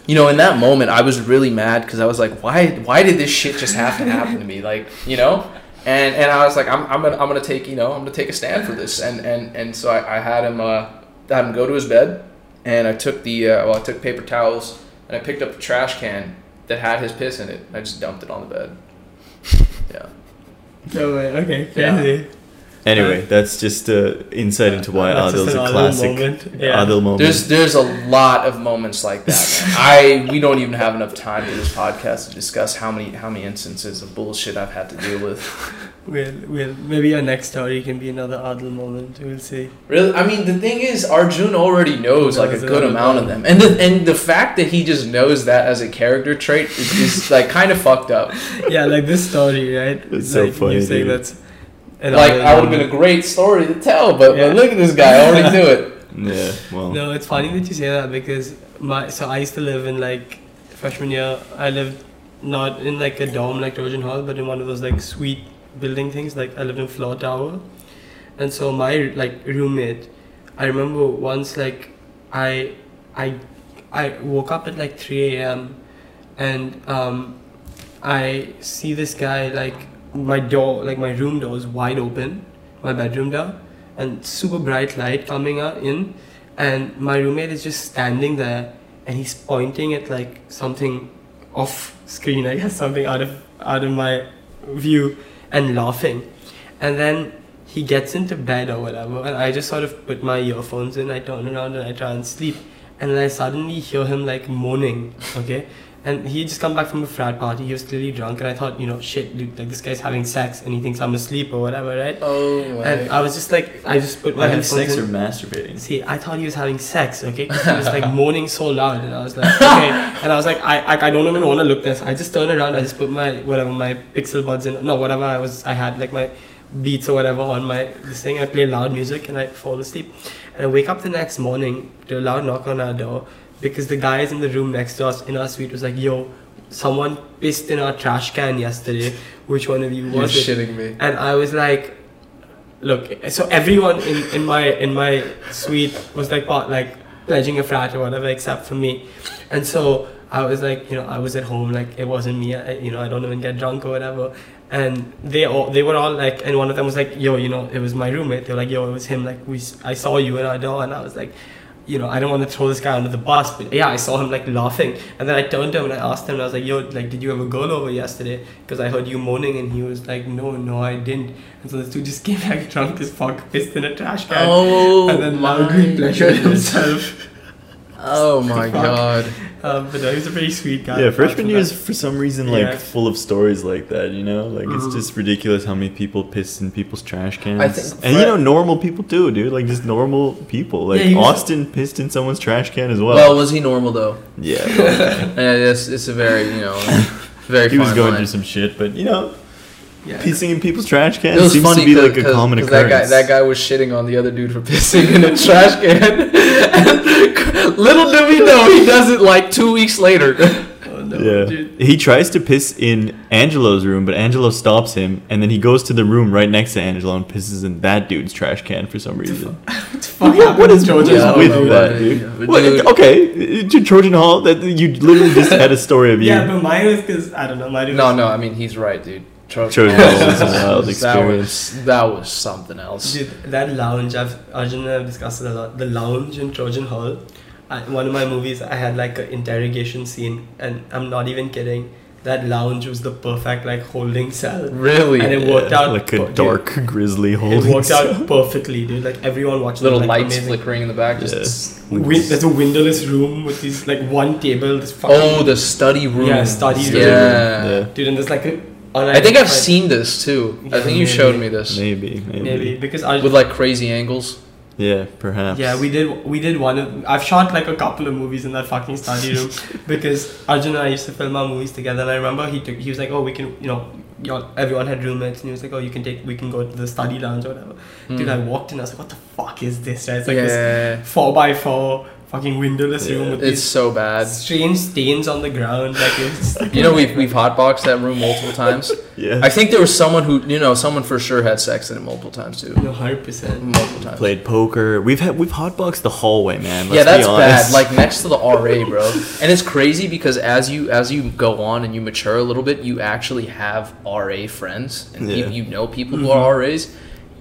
you know, in that moment, I was really mad because I was like, why, why did this shit just have to happen to me? Like, you know, and and I was like, I'm, I'm gonna, I'm gonna take, you know, I'm gonna take a stand for this, and and and so I, I had him, uh, had him go to his bed, and I took the, uh, well, I took paper towels, and I picked up the trash can that had his piss in it, and I just dumped it on the bed. Yeah. No way. Okay, Yeah. Crazy. Anyway, that's just uh, insight into why That's just Adil's an a Adil classic moment. Yeah. Adil moment. There's there's a lot of moments like that. I we don't even have enough time in this podcast to discuss how many how many instances of bullshit I've had to deal with. We'll, we'll, maybe our next story can be another Adil moment. We'll see. Really, I mean, the thing is, Arjun already knows like a good amount of them, and the and the fact that he just knows that as a character trait is, is like kind of fucked up. yeah, like this story, right? It's so funny, You saying that's an Like Adil I would have been a great story to tell, but, Yeah. but look at this guy, I already knew it. yeah, well, No, it's funny that you say that because my so I used to live in like freshman year. I lived not in like a dorm like Trojan Hall, but in one of those like suite building things. Like I lived in Fluor Tower, and so my like roommate, I remember once like I I I woke up at like 3 a.m. and um I see this guy like my door like my room door is wide open, my bedroom door, and super bright light coming in, and my roommate is just standing there and he's pointing at like something off screen, I guess something out of out of my view and laughing, and then he gets into bed or whatever, and I just sort of put my earphones in, I turn around and I try and sleep, and then I suddenly hear him like moaning, okay. And he had just come back from a frat party. He was clearly drunk, and I thought, you know, shit, dude, like this guy's having sex, and he thinks I'm asleep or whatever, right? Oh And I was just like, I just put my having headphones sex in. or masturbating? See, I thought he was having sex, okay? 'Cause he was like moaning so loud, and I was like, okay. And I was like, I, I, I don't even want to look this. I just turned around, I just put my whatever my pixel buds in, no, whatever I was, I had like my beats or whatever on my this thing. I play loud music and I fall asleep. And I wake up the next morning to a loud knock on our door because the guys in the room next to us in our suite was like, "Yo, someone pissed in our trash can yesterday. Which one of you You're was it?" shitting me. And I was like, "Look." So everyone in, in my in my suite was like, part, like pledging a frat or whatever, except for me. And so I was like, you know, I was at home, like it wasn't me. I, you know, I don't even get drunk or whatever. And they all, they were all like, and one of them was like, yo, you know, it was my roommate. They were like, yo, it was him. Like we, I saw you in our door, and I was like, you know, I don't want to throw this guy under the bus, but yeah, I saw him like laughing, and then I turned to him and I asked him, I was like, yo, like, did you have a girl over yesterday? Because I heard you moaning, and he was like, no, no, I didn't. And so this dude just came back drunk as fuck, pissed in a trash can, Oh and then loudly pleasured himself. Oh my Fuck. god. Um, but no, he's a pretty sweet guy. Yeah, freshman year is for some reason like Yeah. full of stories like that. You know, like it's just ridiculous how many people piss in people's trash cans. I think and you Fre- know, normal people too, dude. Like just normal people. Like Yeah, he was- Austin pissed in someone's trash can as well. Well, was he normal though? yeah, Yeah, it's, it's a very you know very. he was fine going line. through some shit, but you know, Yeah. pissing in people's trash cans was seems funny to be cause, like a 'cause- common 'cause occurrence. That guy, that guy was shitting on the other dude for pissing in a trash can. Little do we know he does it like two weeks later. Oh, no, Yeah, dude. he tries to piss in Angelo's room, but Angelo stops him, and then he goes to the room right next to Angelo and pisses in that dude's trash can for some reason. Fuck What- what happened is in Trojan what I is Hall, with know, that, dude? yeah, but Well, dude- okay, to Trojan Hall, that you literally just had a story of you. Yeah, but mine was because I don't know. Mine was no, no, I mean he's right, dude. Trojan Trojan Hall Hall was a wild that was that was something else. Dude, that lounge, I've Arjun and I've discussed it a lot. The lounge in Trojan Hall. I, one of my movies, I had like an interrogation scene, and I'm not even kidding. That lounge was the perfect like holding cell, Really, and it worked out like a per- dude, dark, grisly holding. It worked cell. out perfectly, dude. Like everyone watched little it, like, lights amazing. flickering in the back. Just Yeah. Win- there's a windowless room with these like one table. This fucking oh, the study room. Yeah, study yeah. room. Yeah. dude, and there's like a. I think I've seen this too. I think you Yeah, showed me this Maybe, maybe, maybe because I with like crazy angles. Yeah, perhaps. Yeah, we did. We did one. Of, I've shot like a couple of movies in that fucking study room because Arjun and I used to film our movies together. And I remember he took. He was like, "Oh, we can. You know, y'all, everyone had roommates, and he was like, "Oh, you can take. We can go to the study lounge or whatever." Dude, I Mm. walked in. And I was like, "What the fuck is this?" Right? It's like this four by four fucking windowless room with it's these so bad. strange stains on the ground. Like it's. You know, we've we've hotboxed that room multiple times. yeah. I think there was someone who, you know, someone for sure had sex in it multiple times too. No, hundred percent. Multiple times. Played poker. We've had we've hotboxed the hallway, man. Let's yeah, that's be bad. Like next to the RA, bro. And it's crazy because as you as you go on and you mature a little bit, you actually have RA friends and Yeah. you, you know people who mm-hmm. are RAs.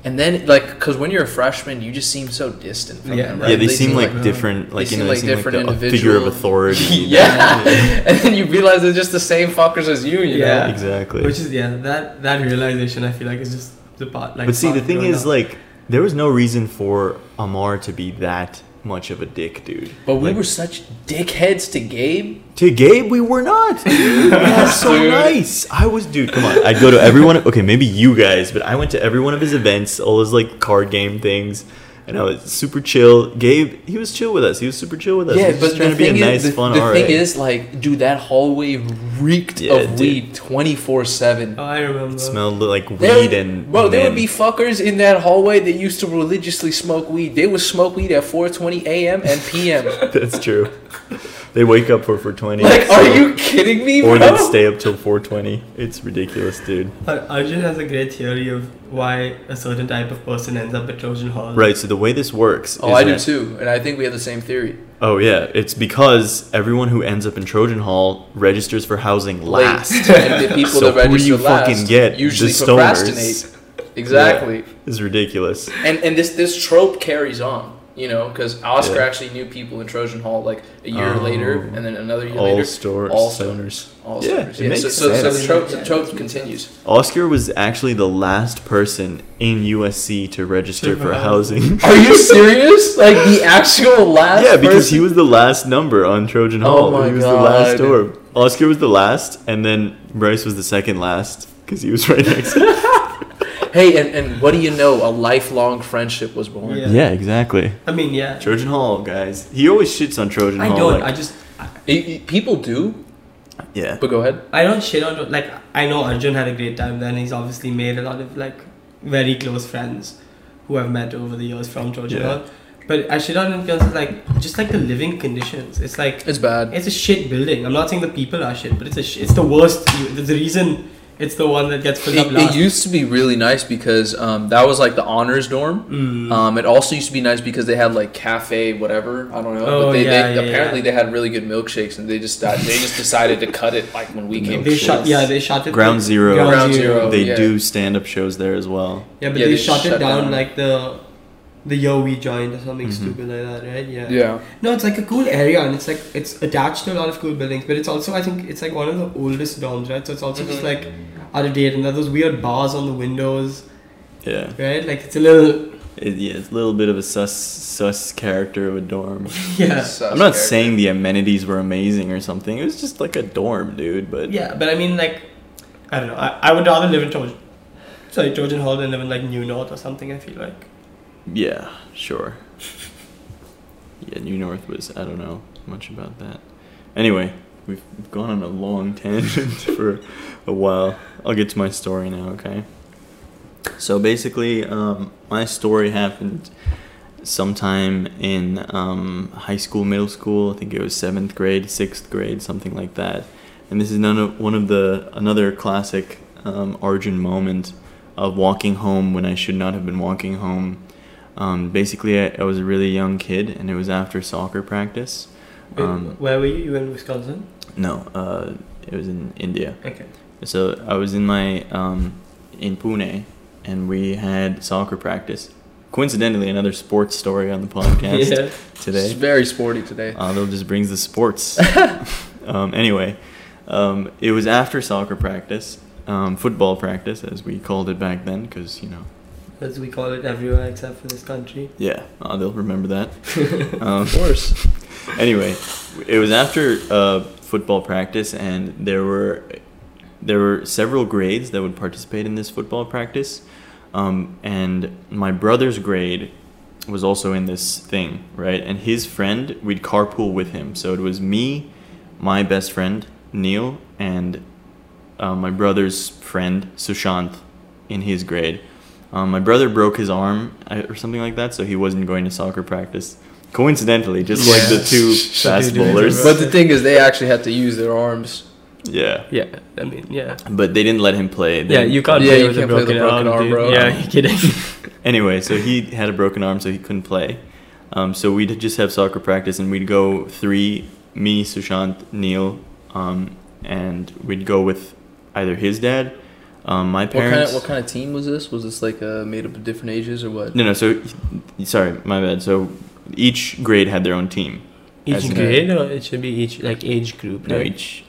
And then like because when you're a freshman, you just seem so distant from Yeah. them, right? yeah, they, seem, like, like- uh, different. Like they you know, seem they like seem like the, a figure of authority. yeah. and then you realize they're just the same fuckers as you, you Yeah. know? exactly. Which is yeah, that that realization I feel like is just the part. Like, but see, the thing is, up. like, there was no reason for Amar to be that much of a dick, dude. But we Like, were such dickheads to Gabe. to Gabe, we were not. That's so Dude. nice. I was, dude. Come on, I'd go to every one. Of, okay, maybe you guys, but I went to every one of his events, all his like card game things, and I was super chill. Gabe, he was chill with us. He was super chill with us. he was just trying to be a nice, is, the, fun the RA. thing is, like, dude, that hallway reeked Yeah, of dude. weed twenty four seven. Oh, I remember. It smelled like weed There, and bro, there would be fuckers in that hallway that used to religiously smoke weed. They would smoke weed at 4:20 a.m. and p.m. That's true. They wake up for 420. like, are you kidding me, Or bro? they'd stay up till 420. It's ridiculous, dude. Ar- Arjun has a great theory of why a certain type of person ends up at Trojan Hall. Right. So the way this works. oh, is I do too, and I think we have the same theory. Oh yeah, it's because everyone who ends up in Trojan Hall registers for housing last. and the people So that who do you last fucking get? usually The stoners. procrastinate. Exactly. It's ridiculous. And and this this trope carries on, you know, because Oscar Yeah. actually knew people in Trojan Hall like a year Oh. later, and then another year All later. store all stoners. All Yeah, stars. it makes so, so, so the trope, the trope continues. Oscar was actually the last person in USC to register for For housing. Are you serious? Like the actual last? yeah, because person? he was the last number on Trojan oh Hall. Oh my he was the last God. door. Oscar was the last, and then Bryce was the second last because he was right next. to Hey, and, and what do you know? A lifelong friendship was born. Yeah. Yeah, exactly. I mean, yeah. Trojan Hall, guys. He always shits on Trojan I Hall. I don't. like- I just. It- it- people do, yeah. but go ahead. I don't shit on like I know Arjun had a great time then. He's obviously made a lot of like very close friends who I've met over the years from Trojan Yeah. Hall. But at Shit in terms of like just like the living conditions, it's like It's bad. it's a shit building. I'm not saying the people are shit, but it's a sh- it's the worst. you- The reason it's the one that gets put up It, last. it used to be really nice because um, that was like the honors dorm. Mm. Um, it also used to be nice because they had like cafe, whatever. I don't know. Oh, but they, yeah, they yeah, apparently yeah. they had really good milkshakes, and they just they just decided to cut it like when we came. they to shut yeah they shot it Ground Zero. Ground Zero. they yeah. do stand up shows there as well. yeah but Yeah, they, they shut, shut it down, down. like the the year we joined or something Mhm. stupid like that right yeah Yeah. no it's like a cool area and it's like it's attached to a lot of cool buildings but it's also I think it's like one of the oldest dorms right so it's also just Mhm. like out of date and there are those weird bars on the windows Yeah. right like it's a little It, yeah, it's a little bit of a sus sus character of a dorm. yeah Sus I'm not character. saying the amenities were amazing or something. It was just like a dorm, dude. But yeah but I mean like I don't know I, I would rather live in Trojan sorry Trojan Hall than live in like New North or something I feel like yeah, sure. Yeah, New North was. I don't know much about that. Anyway, we've gone on a long tangent for a while. I'll get to my story now, okay? So basically, um, my story happened sometime in um, high school, middle school. I think it was seventh grade, sixth grade, something like that. And this is none of one of the another classic um, Arjun moment of walking home when I should not have been walking home. Um, basically, I, I was a really young kid, and it was after soccer practice. Wait, Um, where were you you were in Wisconsin no, uh, it was in India. okay So I was in my um, in Pune, and we had soccer practice. Coincidentally, another sports story on the podcast yeah It's today. very sporty today. Although just brings the sports. um, anyway, um, it was after soccer practice, um, football practice, as we called it back then, because you know, as we call it everywhere except for this country yeah, uh, they'll remember that. um, Of course. anyway, it was after uh, football practice, and there were there were several grades that would participate in this football practice, um, and my brother's grade was also in this thing, right? And his friend, we'd carpool with him, so it was me, my best friend Neil, and uh, my brother's friend Sushant in his grade. Um, my brother broke his arm uh, or something like that, so he wasn't going to soccer practice. Coincidentally, just like the two fast bowlers. But the thing is, they actually had to use their arms. Yeah, yeah I mean yeah but they didn't let him play. They yeah you can't Yeah, play you with can't a play with broken, broken arm, arm, bro. yeah you're kidding Anyway, so he had a broken arm, so he couldn't play. Um, so we'd just have soccer practice, and we'd go three, me, Sushant, Neil, um, and we'd go with either his dad, um, my What kind of what kind of team was this? Was this like uh, made up of different ages or what? No, no. So, sorry, my bad. So each grade had their own team. each grade or it should be each like age group No, right? each.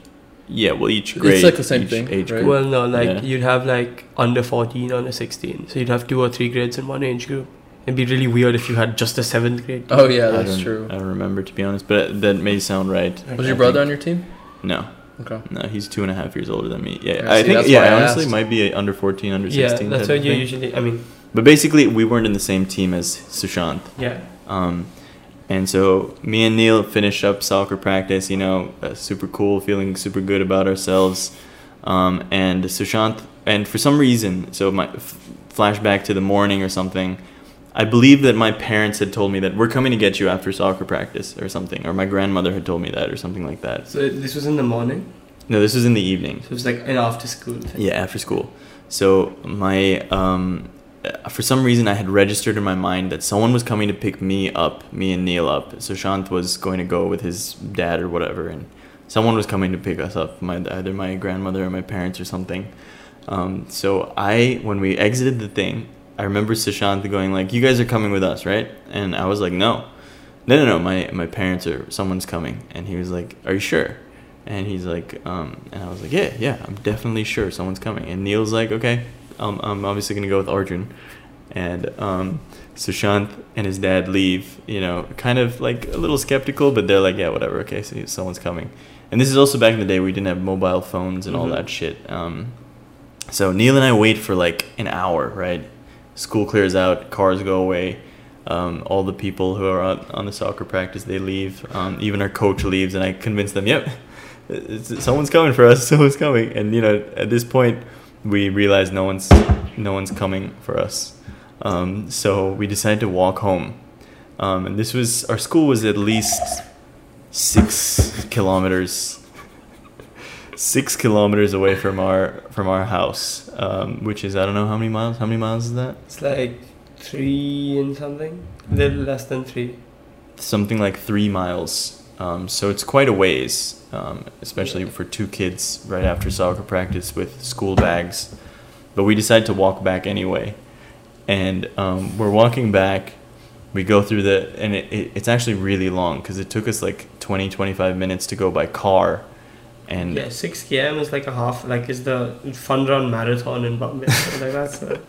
Yeah, well, each grade. It's like the same thing, Age right? group. well no like Yeah. you'd have like under 14 under 16 so you'd have two or three grades in one age group it'd be really weird if you had just a seventh grade Oh yeah, that's don't- true. I remember to be honest, but that may sound right. Was I your brother think- on your team? No, Okay. no, he's two and a half years older than me. Yeah, Yeah, I see, think yeah, I honestly, asked. might be a under fourteen, under yeah sixteen. that's type what you thing. usually i mean But basically, we weren't in the same team as Sushant. yeah Um, and so me and Neil finished up soccer practice. You know, uh, super cool, feeling super good about ourselves. Um, and Sushant, and for some reason, so my f- flashback to the morning or something. I believe that my parents had told me that we're coming to get you after soccer practice or something, or my grandmother had told me that or something like that. so this was in the morning No, this was in the evening. so it was like an after school thing Yeah, after school. So my um, for some reason I had registered in my mind that someone was coming to pick me up, me and Neil up. So Shant was going to go with his dad or whatever, and someone was coming to pick us up. My either my grandmother or my parents or something. Um, so I, when we exited the thing, I remember Sushant going like, "You guys are coming with us, right?" And I was like, "No, no, no, no. My my parents or Someone's coming." And he was like, "Are you sure?" And he's like, um, and I was like, "Yeah, yeah. I'm definitely sure someone's coming." And Neil's like, "Okay, um, I'm obviously gonna go with Arjun." And um, Sushant and his dad leave. You know, kind of like a little skeptical, but they're like, "Yeah, whatever. Okay, so someone's coming." And this is also back in the day we didn't have mobile phones and all Mhm. that shit. Um, so Neil and I wait for like an hour, right? School clears out, cars go away. Um, all the people who are on, on the soccer practice they leave. Um, even our coach leaves, and I convince them, "Yep, someone's coming for us. Someone's coming." And you know, at this point, we realize no one's no one's coming for us. Um, so we decided to walk home. Um, and this was our school was at least six kilometers six kilometers away from our from our house, um, which is I don't know how many miles. How many miles is that? It's like three and something. A little less than three. Something like three miles. Um, so it's quite a ways, um, especially for two kids right after soccer practice with school bags. But we decided to walk back anyway, and um, we're walking back. We go through the, and it, it, it's actually really long because it took us like 20, 25 minutes to go by car. And Yeah, six km is like a half. Like is the fun run marathon in Bombay. like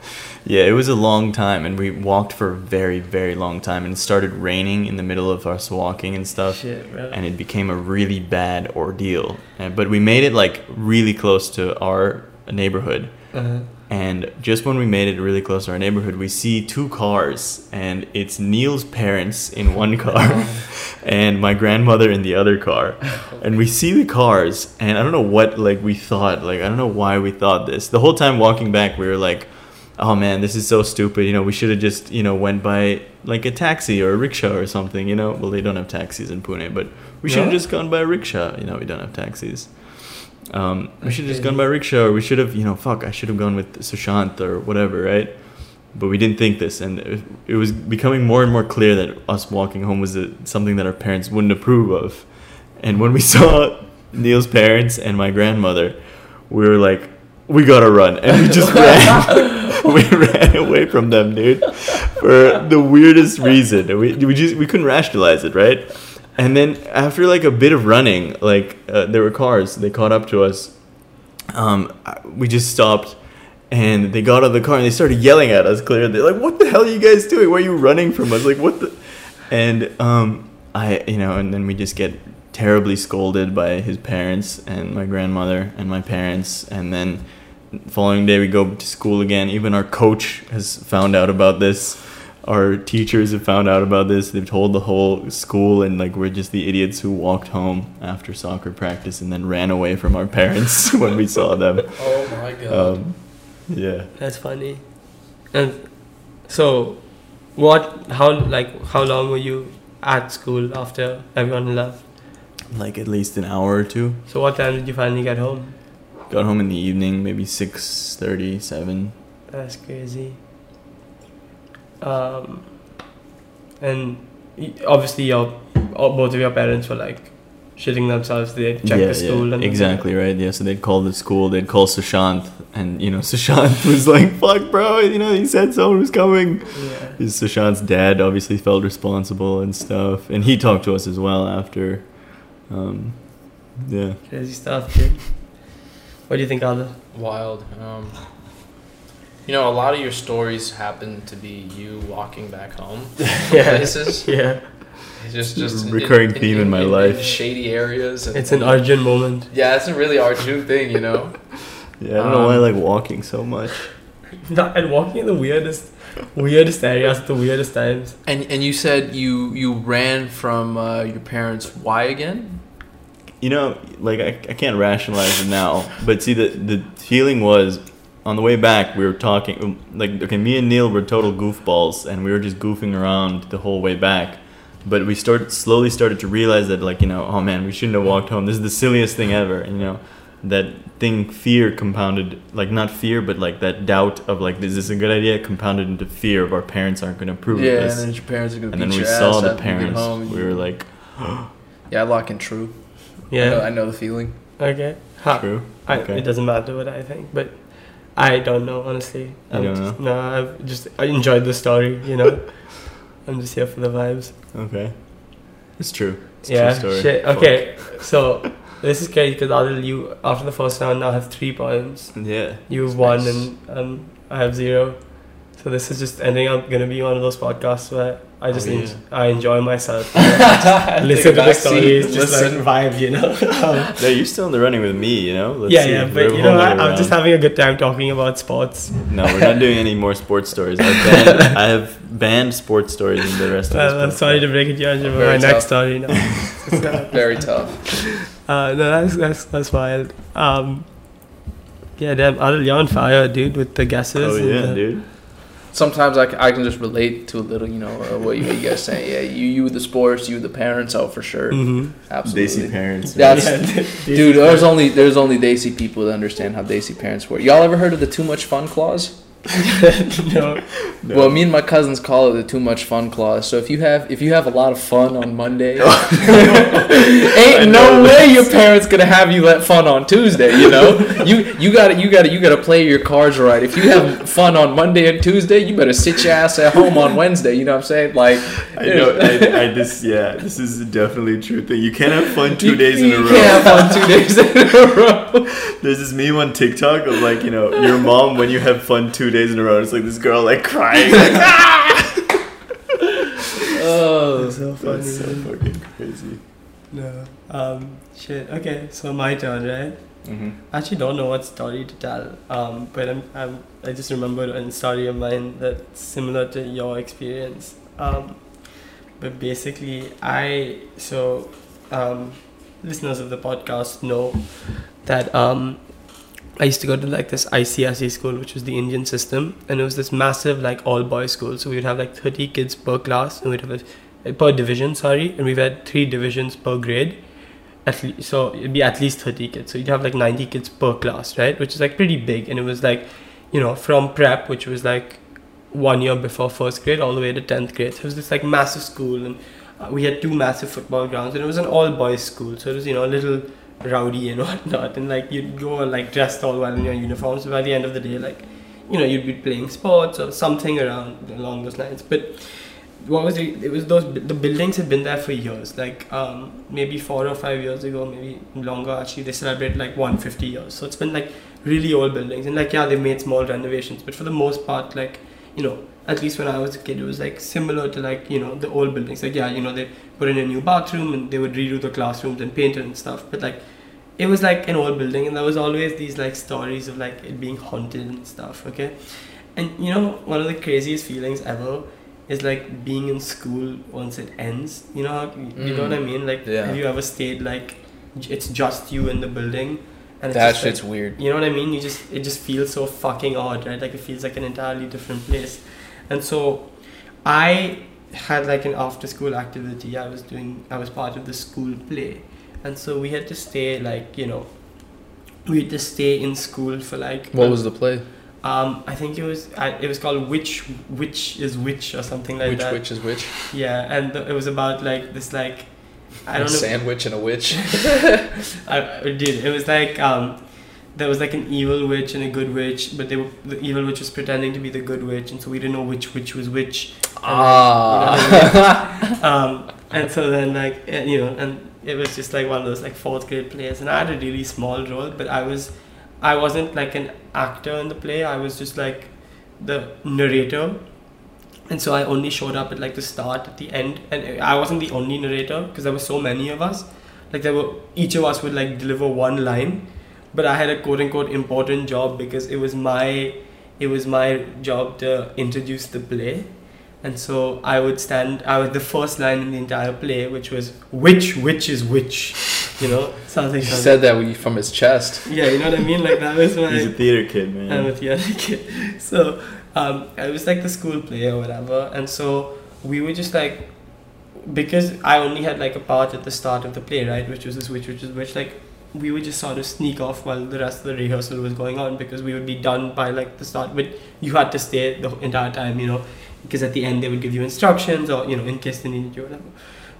Yeah, it was a long time, and we walked for a very, very long time. And it started raining in the middle of us walking and stuff, shit, bro. and it became a really bad ordeal. And, but we made it like really close to our neighborhood, uh, and just when we made it really close to our neighborhood, we see two cars, and it's Neil's parents in one car, and my grandmother in the other car. And we see the cars, and I don't know what like we thought. Like I don't know why we thought this. The whole time walking back, we were like, "Oh man, this is so stupid." You know, we should have just you know went by like a taxi or a rickshaw or something. You know, well they don't have taxis in Pune, but we should have No? just gone by a rickshaw. You know, we don't have taxis. Um, we should have just gone by rickshaw, or we should have, you know, fuck, I should have gone with Sushant or whatever, right? But we didn't think this, and it, it was becoming more and more clear that us walking home was a, something that our parents wouldn't approve of. And when we saw Neil's parents and my grandmother, we were like, we gotta run, and we just ran. we ran away from them, dude, for the weirdest reason. We we just we couldn't rationalize it, right? And then after like a bit of running, like uh, there were cars, they caught up to us. Um, we just stopped, and they got out of the car and they started yelling at us. Clearly, they're like, "What the hell are you guys doing? Why are you running from us? Like, what the?" And um, I, you know, and then we just get terribly scolded by his parents and my grandmother and my parents, and then following day we go to school again. Even our coach has found out about this. Our teachers have found out about this. They've told the whole school, and like we're just the idiots who walked home after soccer practice and then ran away from our parents when we saw them. Oh my god. Um, yeah. That's funny. And so, what? How like how long were you at school after everyone left? Like at least an hour or two. So what time did you finally get home? Got home in the evening, maybe six thirty, seven. That's crazy. Um, and obviously your both of your parents were like shitting themselves. They checked the school and exactly right. Yeah, so they'd call the school, they'd call Sushant, and you know Sushant was like, "Fuck, bro," you know he said someone was coming. Yeah. Sushant's dad obviously felt responsible and stuff, and he talked to us as well after. Um, yeah. Crazy stuff, dude. What do you think, Ada? Wild. Um, you know, a lot of your stories happen to be you walking back home. Yeah. Places. Yeah. It's just just Recurring theme in my life. shady areas. And, It's an Arjun moment. Yeah, it's a really Arjun thing, you know. Yeah, I don't know why I Um, like walking so much. and walking in the weirdest, weirdest areas at the weirdest times. And and you said you you ran from uh, your parents. Why again? You know, like I, I can't rationalize it now, but see the the feeling was on the way back we were talking um, like okay, me and Neil were total goofballs and we were just goofing around the whole way back. But we started slowly started to realize that like, you know, oh man, we shouldn't have walked home. This is the silliest thing ever, you know. That thing fear compounded like not fear but like that doubt of like is this a good idea compounded into fear of our parents aren't going to approve yeah, of and this. then your parents are gonna and beat then we saw the after parents. home. We were like, yeah, I lock in true. I know, Yeah. I know the feeling. Okay. Ha. true. I, Okay. It doesn't matter what I think, but I don't know honestly. You I'm don't just, No, I've just I enjoyed the story. You know, I'm just here for the vibes. Okay. It's true. It's a yeah. true story. Shit. Fuck. Okay. So this is crazy because Adil, you after the first round now have three points. Yeah. You've won nice. and um, I have zero. So this is just ending up gonna be one of those podcasts where I just Oh, en- I enjoy myself. Take Listen to the stories, just listen. like vibe, you know. Um, No, you're still in the running with me, you know? Let's yeah, see yeah, but you know, I, holding I'm just having a good time talking about sports. No, we're not doing any more sports stories. I, banned, I have banned sports stories in the rest of Well, I'm sorry to break it to you, but Very my next tough. story now. It's, Very tough. uh, no, that's that's that's wild. Um, Yeah, damn, Adil, you're on fire, dude, with the guesses. Oh yeah, the- dude. Sometimes I can just relate to a little, you know, uh, what, you, what you guys saying. Yeah, you you the sports, you the parents. Oh, for sure, Mhm. absolutely. Desi parents. That's- Yeah, Dude, there's only there's only Desi people that understand how Desi parents work. Y'all ever heard of the too much fun clause? no. No. Well, me and my cousins call it the too much fun clause. So if you have if you have a lot of fun on Monday, ain't no way your parents gonna have you let fun on Tuesday. You know, you you got to you got you got to play your cards right. If you have fun on Monday and Tuesday, you better sit your ass at home on Wednesday. You know what I'm saying? Like, I know. I, I this yeah. This is definitely a true thing. You can't have fun two you- days in a row. you can't have fun two days in a row. There's this meme on TikTok of like you know your mom when you have fun two days in a row. It's like this girl like crying. Like, ah! Oh, so funny. That's so fucking crazy. No. Um, shit. Okay, so my turn, right? hmm I actually don't know what story to tell. Um, but I'm, I'm I just remembered a story of mine that's similar to your experience. Um, but basically, I so um, listeners of the podcast know that um, I used to go to like this ICSE school, which was the Indian system, and it was this massive like all boys school. So we'd have like thirty kids per class, and we'd have a, per division, sorry, and we've had three divisions per grade. At least, so it'd be at least 30 kids. So you'd have like 90 kids per class, right? Which is like pretty big. And it was like, you know, from prep, which was like one year before first grade, all the way to 10th grade. So it was this like massive school. And uh, we had two massive football grounds. And it was an all boys school. So it was, you know, a little rowdy and whatnot. And like you'd go like dressed all well in your uniforms. So by the end of the day, like, you know, you'd be playing sports or something around along those lines. But what was it? It was those the buildings had been there for years. Like um, maybe four or five years ago, maybe longer. Actually, they celebrate like 150 years. So it's been like really old buildings. And like yeah, they made small renovations, but for the most part, like you know, at least when I was a kid, it was like similar to like you know the old buildings. Like yeah, you know they put in a new bathroom and they would redo the classrooms and paint it and stuff. But like it was like an old building, and there was always these like stories of like it being haunted and stuff. Okay, and you know one of the craziest feelings ever is like being in school once it ends. You know, how, you know what I mm. mean? Like, Yeah. have you ever stayed like it's just you in the building, and it's that just, like, shit's weird. you know what I mean? You just it just feels so fucking odd, right? Like it feels like an entirely different place. And so I had like an after school activity. I was doing I was part of the school play. And so we had to stay like, you know, we had to stay in school for like What was the play? um I think it was I, it was called which which is which or something like which that. witch is which? Yeah, and th- it was about like this like I don't a know sandwich and a witch. I, I did. It was like um, there was like an evil witch and a good witch, but they were the evil witch was pretending to be the good witch, and so we didn't know which witch was which. Ah. Um, and so then like eh, you know, and it was just like one of those like fourth grade plays, and I had a really small role, but I was, I wasn't like an actor in the play. I was just like the narrator. And so I only showed up at like the start, at the end, and I wasn't the only narrator because there were so many of us. Like there were each of us would like deliver one line, but I had a quote unquote important job because it was my it was my job to introduce the play. And so I would stand I was the first line in the entire play, which was which which is which. You know? Something he something. said that with- from his chest. Yeah, you know what I mean? Like that was my He's a theater kid, man. I'm a theater kid. So um, it was like the school play or whatever, and so we were just like, because I only had like a part at the start of the play, right, which was this which, which is which, like we would just sort of sneak off while the rest of the rehearsal was going on because we would be done by like the start, but you had to stay the entire time, you know, because at the end they would give you instructions or you know in case they needed you or whatever.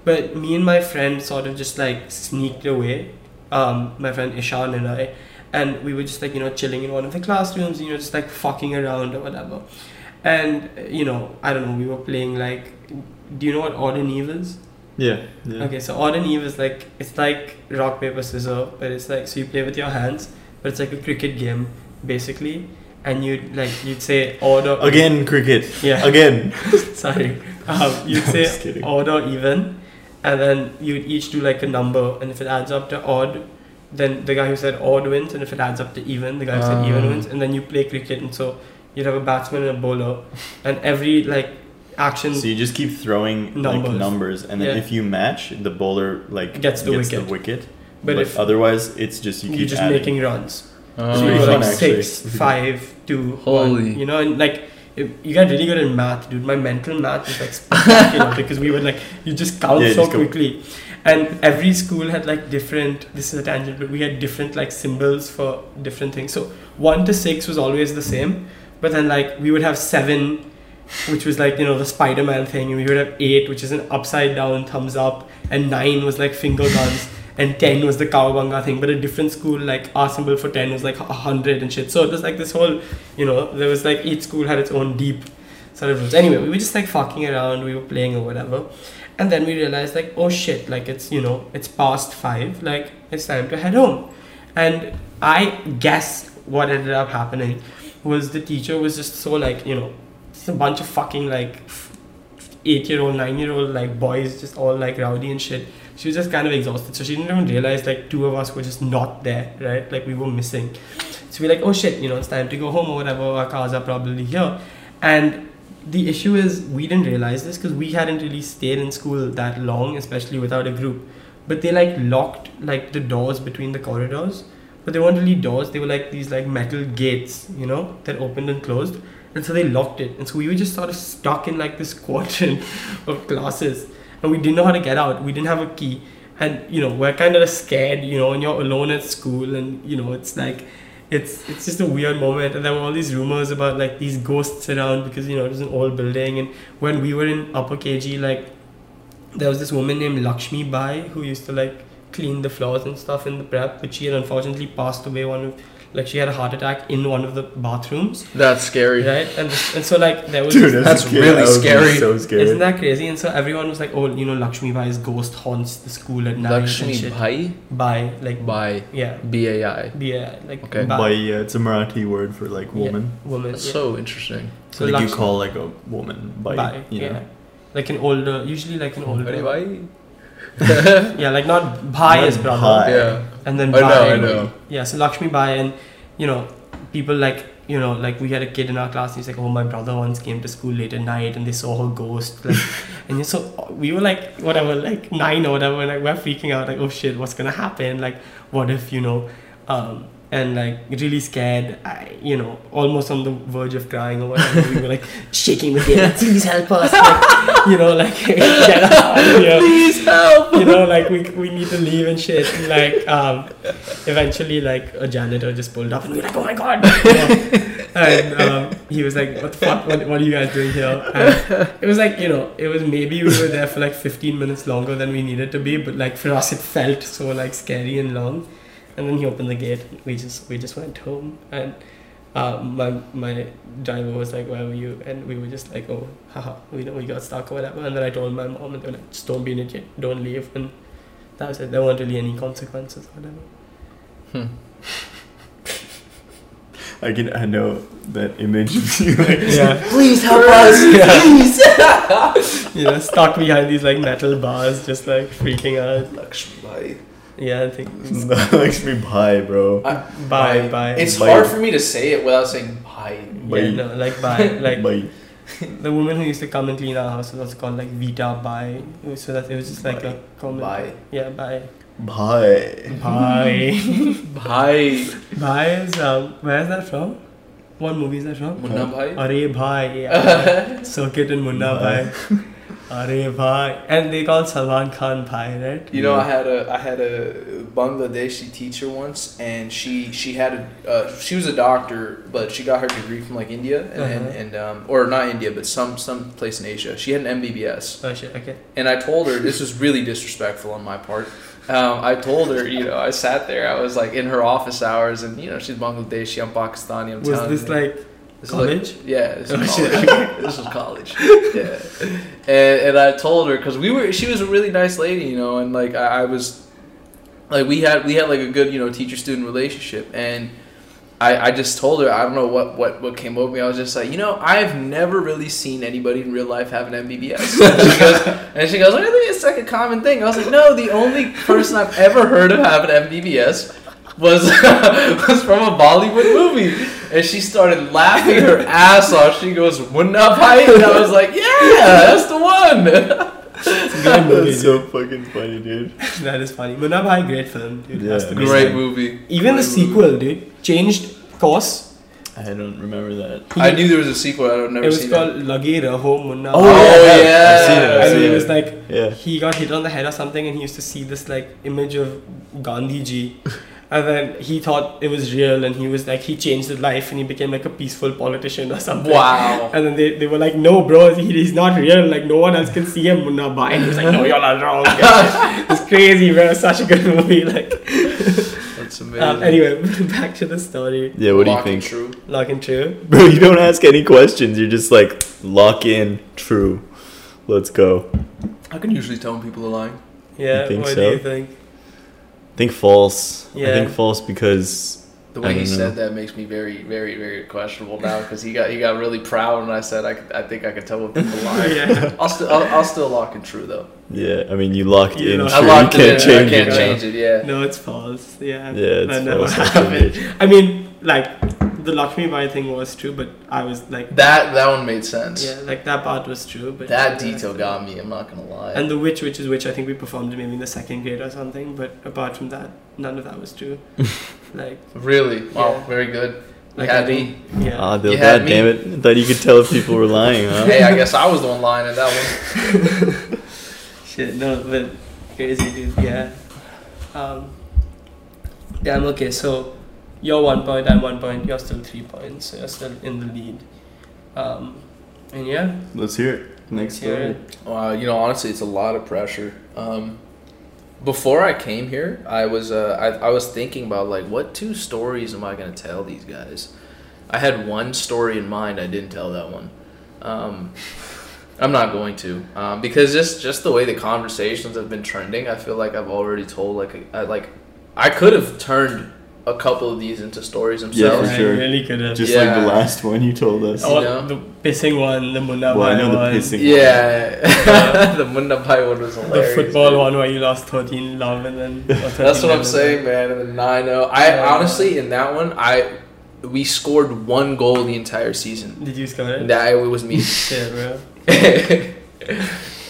But me and my friend sort of just like sneaked away. Um, my friend Ishan and I, and we were just like you know chilling in one of the classrooms you know just like fucking around or whatever and you know i don't know we were playing like do you know what odd and eve is yeah. yeah. okay so odd and eve is like it's like rock paper scissors but it's like so you play with your hands but it's like a cricket game basically and you'd like you'd say odd or Again, cricket. yeah Again. sorry um, you'd I'm say odd or even and then you'd each do like a number and if it adds up to odd then the guy who said odd wins and if it adds up to even the guy who said even Ah. wins and then you play cricket and so you'd have a batsman and a bowler and every like action So you just keep throwing like Numbers. numbers, and then Yeah. if you match, the bowler like Gets the wicket. The wicket. But But, if- otherwise, it's just you you are just adding. making runs Oh. So we pretty were fun, like actually. six, five, two, Holy. one. You know, and like if you got really good at math, dude. My mental math is like spectacular because we were like you just count Yeah, so just go- quickly, and every school had like different. This is a tangent, but we had different like symbols for different things. So one to six was always the same, but then like we would have seven. Which was like you know the Spider-Man thing, and we would have eight, which is an upside down thumbs up, and nine was like finger guns, and 10 was the cowabunga thing but a different school like our symbol for 10 was like 100 and shit. So it was like this whole you know there was like each school had its own deep sort of rules. Anyway we were just like fucking around we were playing or whatever. And then we realized like oh shit like it's you know it's past five like it's time to head home. And i guess what ended up happening was the teacher was just so like you know it's a bunch of fucking like eight year old nine year old like boys just all like rowdy and shit she was just kind of exhausted. So she didn't even realize like two of us were just not there right? Like we were missing. So we're like oh shit you know it's time to go home or whatever. Our cars are probably here. And the issue is we didn't realize this because we hadn't really stayed in school that long especially without a group. But they like locked like the doors between the corridors. But they weren't really doors. They were like these like metal gates you know that opened and closed. And so they locked it. And so we were just sort of stuck in like this quadrant of classes and we didn't know how to get out. We didn't have a key. And you know we're kind of scared you know and you're alone at school and you know it's like it's it's just a weird moment. And there were all these rumors about like these ghosts around because you know it was an old building. And when we were in upper kg like there was this woman named lakshmi bai who used to like clean the floors and stuff in the prep but she had unfortunately passed away one of like she had a heart attack in one of the bathrooms That's scary. right and, this, and so like there was Dude, this- that's scary. really I would be scary. So scared. isn't that crazy? And so everyone was like, "Oh, you know, Lakshmi Bai's ghost haunts the school at night." and Lakshmi shit. Bhai Bai, like by yeah, B A I. yeah, like Okay. Bai, By, yeah, it's a Marathi word for like Yeah. woman. woman. That's yeah. so interesting. So like you call like a woman by, Bai, you know. yeah, like an older, usually like an older. Bhai Bhai. Yeah, like not Bhai Not is brother, Bhai. Yeah. And then I know, I know. Yeah, so Lakshmi Bai, and you know, people like you know, like we had a kid in our class. He's like, "Oh, my brother once came to school late at night, and they saw her ghost." Like, and so we were like, whatever, like nine or whatever, and like we're freaking out, like, "Oh shit, what's gonna happen? Like, what if you know?" Um, and like really scared, I, you know, almost on the verge of crying or whatever. we were like shaking with fear, like, "Please help us!" Like, you know, like get out of here Please help. you know, like we, we need to leave and shit. And, like, um, eventually, like a janitor just pulled up and we were like, oh my god. You know? and um, he was like, what the fuck? What, what are you guys doing here? And it was like, you know, it was maybe we were there for like 15 minutes longer than we needed to be, but like for us, it felt so like scary and long. And then he opened the gate. We just we just went home and. Um, my my driver was like, "Where were you?" And we were just like, "Oh, haha, we know we got stuck or whatever." And then I told my mom, and they were like, "Just don't be an idiot, don't leave." And that was it. There weren't really any consequences or whatever. Hmm. I can I know that image of you like Yeah, Please help us. Please. you know, stuck behind these like metal bars, just like freaking out. Lakshmi Bhai. Yeah, I think. Lakshmi Bhai, bro. I- Bye, bye. It's Bhai. hard for me to say it without saying bye. Bye. Yeah, no, like bye, like Bye. the woman who used to come and clean our house was called like Vita Bye. So that it was just like a common. Bye. Yeah, bye. Bye. Bye. Bhai. bye is um, where is that from? What movie is that from? Munna Bhai. Are bhai, yeah. Circuit and Munna Bhai. bhai. Are bhai. And they call Salman Khan bhai, right? You know, I had a I had a Bangladeshi teacher once, and she she had a uh, she was a doctor, but she got her degree from like India and and, Uh-huh. and um, or not India, but some some place in Asia. She had an MBBS, Oh shit, okay. and I told her this was really disrespectful on my part. Um, I told her, you know, I sat there, I was like in her office hours, and you know, she's Bangladeshi, I'm Pakistani. I'm Was telling this her- like This is like- college? yeah, this Oh, was college. this was college. Yeah, and, and I told her because we were, she was a really nice lady, you know, and like I, I was, like we had we had like a good you know teacher student relationship, and I I just told her I don't know what what what came over me. I was just like you know I've never really seen anybody in real life have an MBBS. And she goes and she goes I think it's like a common thing. I was like no, the only person I've ever heard of have an MBBS was was from a Bollywood movie, and she started laughing her ass off. She goes, "Wouldn't "Munna Bhai," and I was like, "Yeah, that's the one." It's a movie, That's so fucking funny, dude. dude. That is funny. Munna Bhai, great film, dude. Yeah. Has to be Great said. movie. Even the Great movie. sequel, dude, changed course. I don't remember that. I knew there was a sequel. I've never seen it It was called Lage Raho Munna. Bhai. Oh, Bhai. yeah. I've seen it. I've And seen it it. was like Yeah. he got hit on the head or something, and he used to see this like image of Gandhi ji, and then he thought it was real, and he was like he changed his life, and he became like a peaceful politician or something. Wow. And then they, they were like, no, bro, he, he's not real. Like, no one else can see him, Munna Bhai. And he was like, no, you're not wrong. it's crazy, bro. It's such a good movie. Like, That's amazing. um, anyway, back to the story. Yeah, what do you Lock and think? True. Lock and true. Bro, you don't ask any questions. You're just like, lock in, true. Let's go. I can usually tell when people are lying. Yeah, think what so? do you think? I think false. I think false because The way he don't know. said that makes me very, very, very questionable now because he got he got really proud when I said I, could, I think I could tell when people lie. Yeah. I'll still I'll, I'll still lock in true though. yeah, I mean you locked You in. know, True. I You can't it in. change I can't it. change it. Yeah. No, it's false. Yeah. Yeah, it's that never false. I mean, like, the Lakshmi Bai thing was true, but I was like, That that one made sense. yeah, like that part was true. But That yeah. detail got me. I'm not gonna lie. And the witch, which is which, I think we performed maybe in the second grade or something. But apart from that, none of that was true. like, really, wow, Yeah. very good. You like had I me. Yeah. Ah, You God had me. damn it! I thought you could tell if people were lying, huh? Hey, I guess I was the one lying in that one. Shit, no, but crazy, dude. Yeah. Um. Damn. Okay, so you're one point. I'm one point. You're still three points. So you're still in the lead. Um. And yeah, Let's hear it. Next year. Uh, you know, honestly, it's a lot of pressure. Um, before I came here, I was uh, I, I was thinking about like what two stories am I gonna tell these guys? I had one story in mind. I didn't tell that one. Um, I'm not going to um, because just just the way the conversations have been trending, I feel like I've already told like a, I, like I could have turned a couple of these into stories Yeah, themselves. for I sure. really could have. Just like the last one you told us. Oh, Oh, know? the pissing one, the Munna well, I Bhai know the one, pissing. Yeah, the Munna Bhai one was hilarious. the football dude. one where you lost 13 love and then. 13 That's what I'm saying, man. And then nine zero. I Yeah. honestly in that one, I we scored one goal the entire season. Did you score it? That it was me. Shit, bro.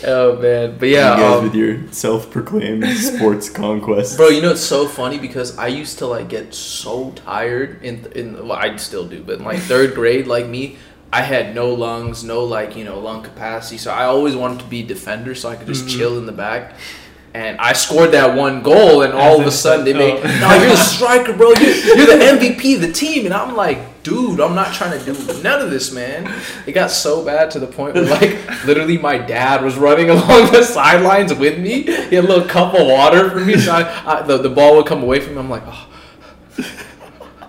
Oh man, but yeah, you guys um, with your self-proclaimed sports conquest. bro. You know it's so funny because I used to like get so tired in in well I still do, but in like third grade, like me. I had no lungs, no like you know lung capacity, so I always wanted to be a defender, so I could just Mhm. chill in the back. And I scored that one goal, and all of a sudden they make, no, you're the striker, bro. You're, you're the MVP of the team, and I'm like, dude, I'm not trying to do none of this, man. It got so bad to the point where like literally my dad was running along the sidelines with me. He had a little cup of water for me, so I, I, the the ball would come away from me. I'm like, oh.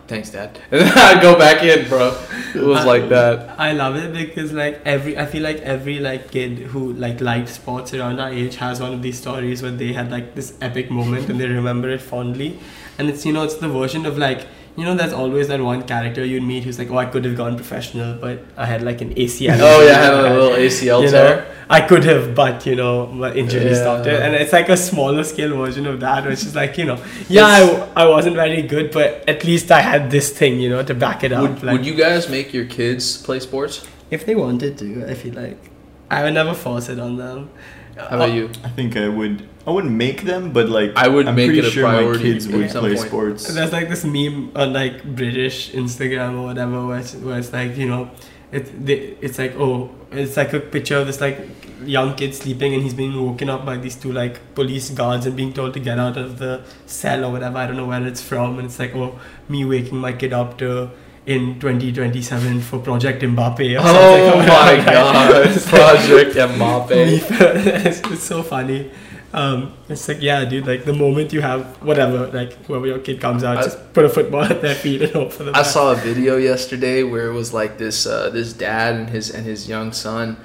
Thanks, Dad. And then I'd go back in, bro. It was like that. I love it because like every I feel like every like kid who like liked sports around our age has one of these stories where they had like this epic moment and they remember it fondly. And it's you know it's the version of like you know there's always that one character you'd meet who's like oh I could have gone professional but I had like an ACL. Oh yeah, I had a little ACL you tear. know, I could have, but you know, my injury Yeah. stopped it, and it's like a smaller scale version of that, which is like you know, yeah, I, I wasn't very good, but at least I had this thing, you know, to back it up. Would, like, would you guys make your kids play sports? if they wanted to, I feel like I would never force it on them. How about uh, you? I think I would. I wouldn't make them, but like I would I'm make pretty it a sure my priority kids at would some play point. sports. There's like this meme on like British Instagram or whatever, where it's, where it's like you know, it they, it's like oh, it's like a picture of this like young kid sleeping and he's being woken up by these two like police guards and being told to get out of the cell or whatever. I don't know where it's from, and it's like oh, me waking my kid up to in 2027 for Project Mbappe. Or Oh my god, Project Mbappe. it's, it's so funny. Um, it's like yeah, dude. Like the moment you have whatever, like whoever your kid comes out, I- just put a football at their feet and hope for the I best. saw a video yesterday where it was like this uh, this dad and his and his young son,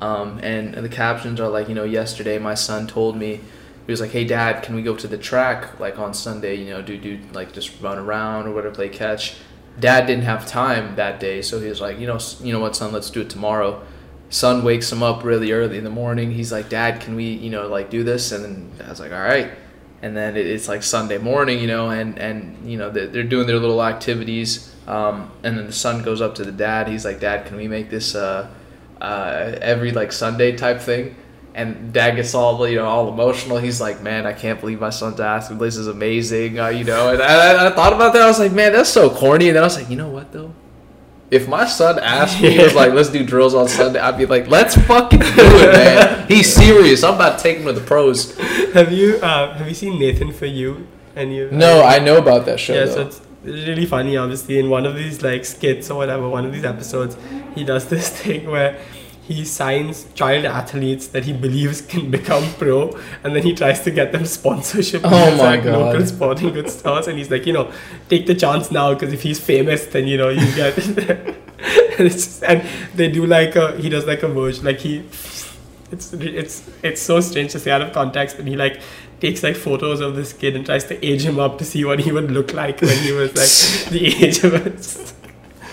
um, and the captions are like, you know, yesterday my son told me he was like, hey dad, can we go to the track like on Sunday? You know, do do like just run around or whatever, play catch. Dad didn't have time that day, so he was like, you know, you know what, son, let's do it tomorrow. Son wakes him up really early in the morning. He's like, Dad, can we, you know, like do this? And then Dad's like, all right. And then it, it's like Sunday morning, you know, and and you know they're, they're doing their little activities. Um, and then the son goes up to the dad. He's like, Dad, can we make this uh, uh, every like Sunday type thing? And dad gets all you know all emotional. He's like, "Man, I can't believe my son's asking. This is amazing." Uh, you know, and I, I thought about that. I was like, "Man, that's so corny." And then I was like, "You know what though? If my son asked me, he was like, let's do drills on Sunday, I'd be like, let's fucking do it, man. He's serious. I'm about to take him to the pros. have you uh, have you seen Nathan for you? And you No, I know about that show. yeah, though. so it's really funny. Obviously, in one of these like skits or whatever, one of these episodes, he does this thing where he signs child athletes that he believes can become pro, and then he tries to get them sponsorship. Oh my God. Local sporting goods stores, and he's like, you know, take the chance now because if he's famous, then you know you get. and, it's just, and they do like a he does like a version like he. It's it's it's so strange to say out of context, but he like takes like photos of this kid and tries to age him up to see what he would look like when he was like the age of it.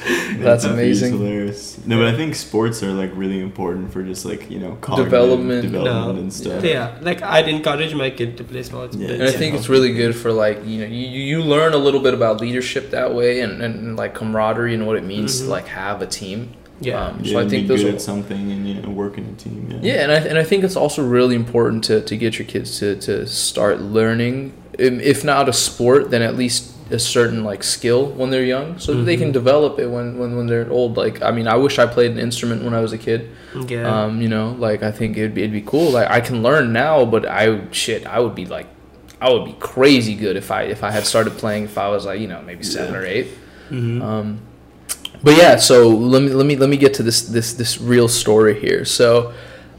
That's amazing. Hilarious. No, but I think sports are like really important for just like you know Development. development No. and stuff. Yeah, like I'd encourage my kid to play sports. Yeah. And I think it's really good for like you know you, you learn a little bit about leadership that way and, and, and like camaraderie and what it means Mhm. to like have a team. yeah, Um, Yeah, so I think be those good are at something and you know work in a team. Yeah. Yeah, and I, and I think it's also really important to, to get your kids to, to start learning, um, if not a sport, then at least a certain like skill when they're young, so that they can Mhm. develop it when, when, when they're old. Like, I mean, I wish I played an instrument when I was a kid. yeah. Um, you know, like I think it'd be it'd be cool. Like I can learn now, but I shit, I would be like, I would be crazy good if I if I had started playing if I was like you know maybe seven Yeah. or eight. Mhm. Um, but yeah, so let me let me let me get to this this this real story here. So,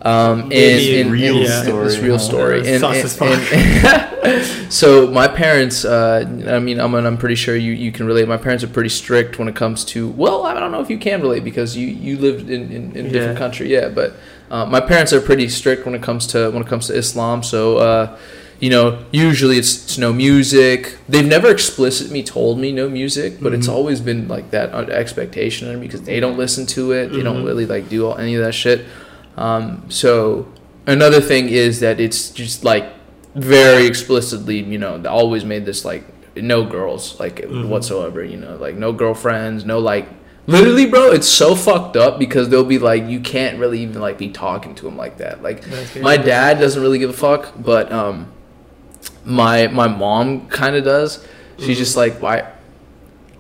um, in, Maybe in, real in- story. this real huh? story. And, and- and- so my parents, uh, I mean, I'm I'm pretty sure you, you can relate. My parents are pretty strict when it comes to. Well, I don't know if you can relate because you you lived in in, in a different Yeah. country. Yeah, but uh, my parents are pretty strict when it comes to when it comes to Islam. So. Uh, you know, usually it's, it's no music. They've never explicitly told me no music, but it's Mhm. always been like that uh, expectation on me because they don't listen to it. They don't Mhm. really like do all, any of that shit. Um, so another thing is that it's just like very explicitly, you know, they always made this like no girls like Mhm. whatsoever. You know, like no girlfriends, no like. Literally, bro, it's so fucked up because they'll be like, you can't really even like be talking to him like that. Like, my dad doesn't really give a fuck, but um, my my mom kind of does. She's Mhm. just like, why,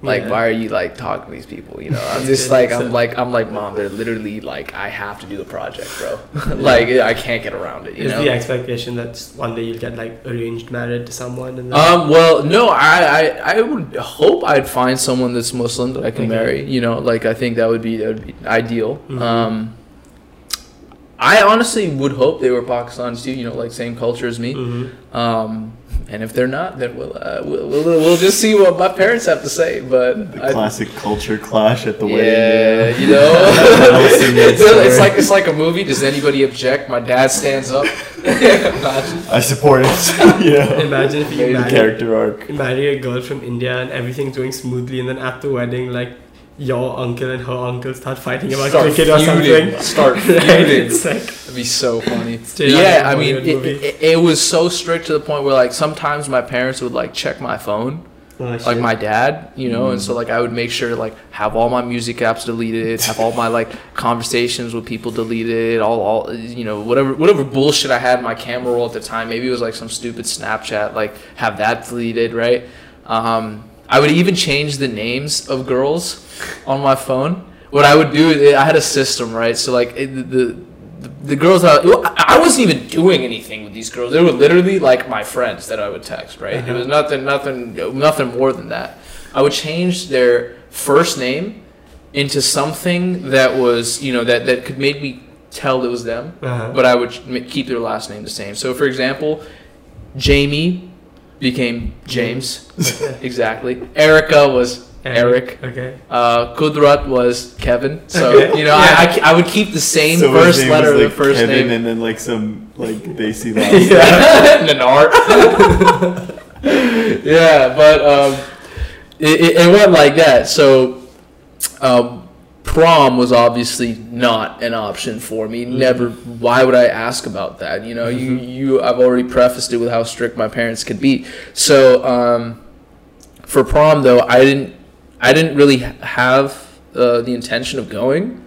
like, Yeah. why are you like talking to these people? You know, I'm just like, I'm like, I'm like, mom, they're literally like, I have to do the project, bro. like, I can't get around it. You Is know. the expectation that one day you'll get like arranged married to someone and then Um. Well, no. I, I I would hope I'd find someone that's Muslim that I can Okay. marry. You know, like I think that would be that would be ideal. Mhm. Um. I honestly would hope they were Pakistanis too. You know, like same culture as me. Mhm. Um, and if they're not, then we'll, uh, we'll, we'll we'll just see what my parents have to say. But The I- classic culture clash at the yeah, wedding. Yeah, you know, it's, like it's like a movie. Does anybody object? My dad stands up. I support it. you know, Imagine if you Maybe the marry, character arc. marry a girl from India and everything's going smoothly, and then at the wedding, like your uncle and her uncle start fighting about Start cricket or something. Start Right? feuding. It's like That'd be so funny. Yeah, I mean, it, it, it was so strict to the point where like sometimes my parents would like check my phone, oh, like shit. my dad, you know, and Mm. so like I would make sure to like have all my music apps deleted, have all my like conversations with people deleted, all all you know whatever whatever bullshit I had in my camera roll at the time. Maybe it was like some stupid Snapchat, like have that deleted, right? Um, I would even change the names of girls on my phone. What I would do, is I had a system, right? So like it, the, the the girls that I, I wasn't even doing anything with these girls. They were literally like my friends that I would text, right? It was nothing, nothing, nothing more than that. I would change their first name into something that was, you know, that that could make me tell it was them Uh-huh. but I would keep their last name the same. So, for example, Jamie became James. exactly. Erica was Eric. Okay. Uh, Kudrat was Kevin. So, Okay. you know, I, I, I would keep the same So his first name letter was, of the like, first Kevin name. and then like some like Desi last name. Nanar. yeah, but um, it, it, it went like that. So, um, prom was obviously not an option for me. Mm-hmm. Never. Why would I ask about that? You know, you you. I've already prefaced it with how strict my parents could be. So, um, for prom though, I didn't. I didn't really have uh, the intention of going.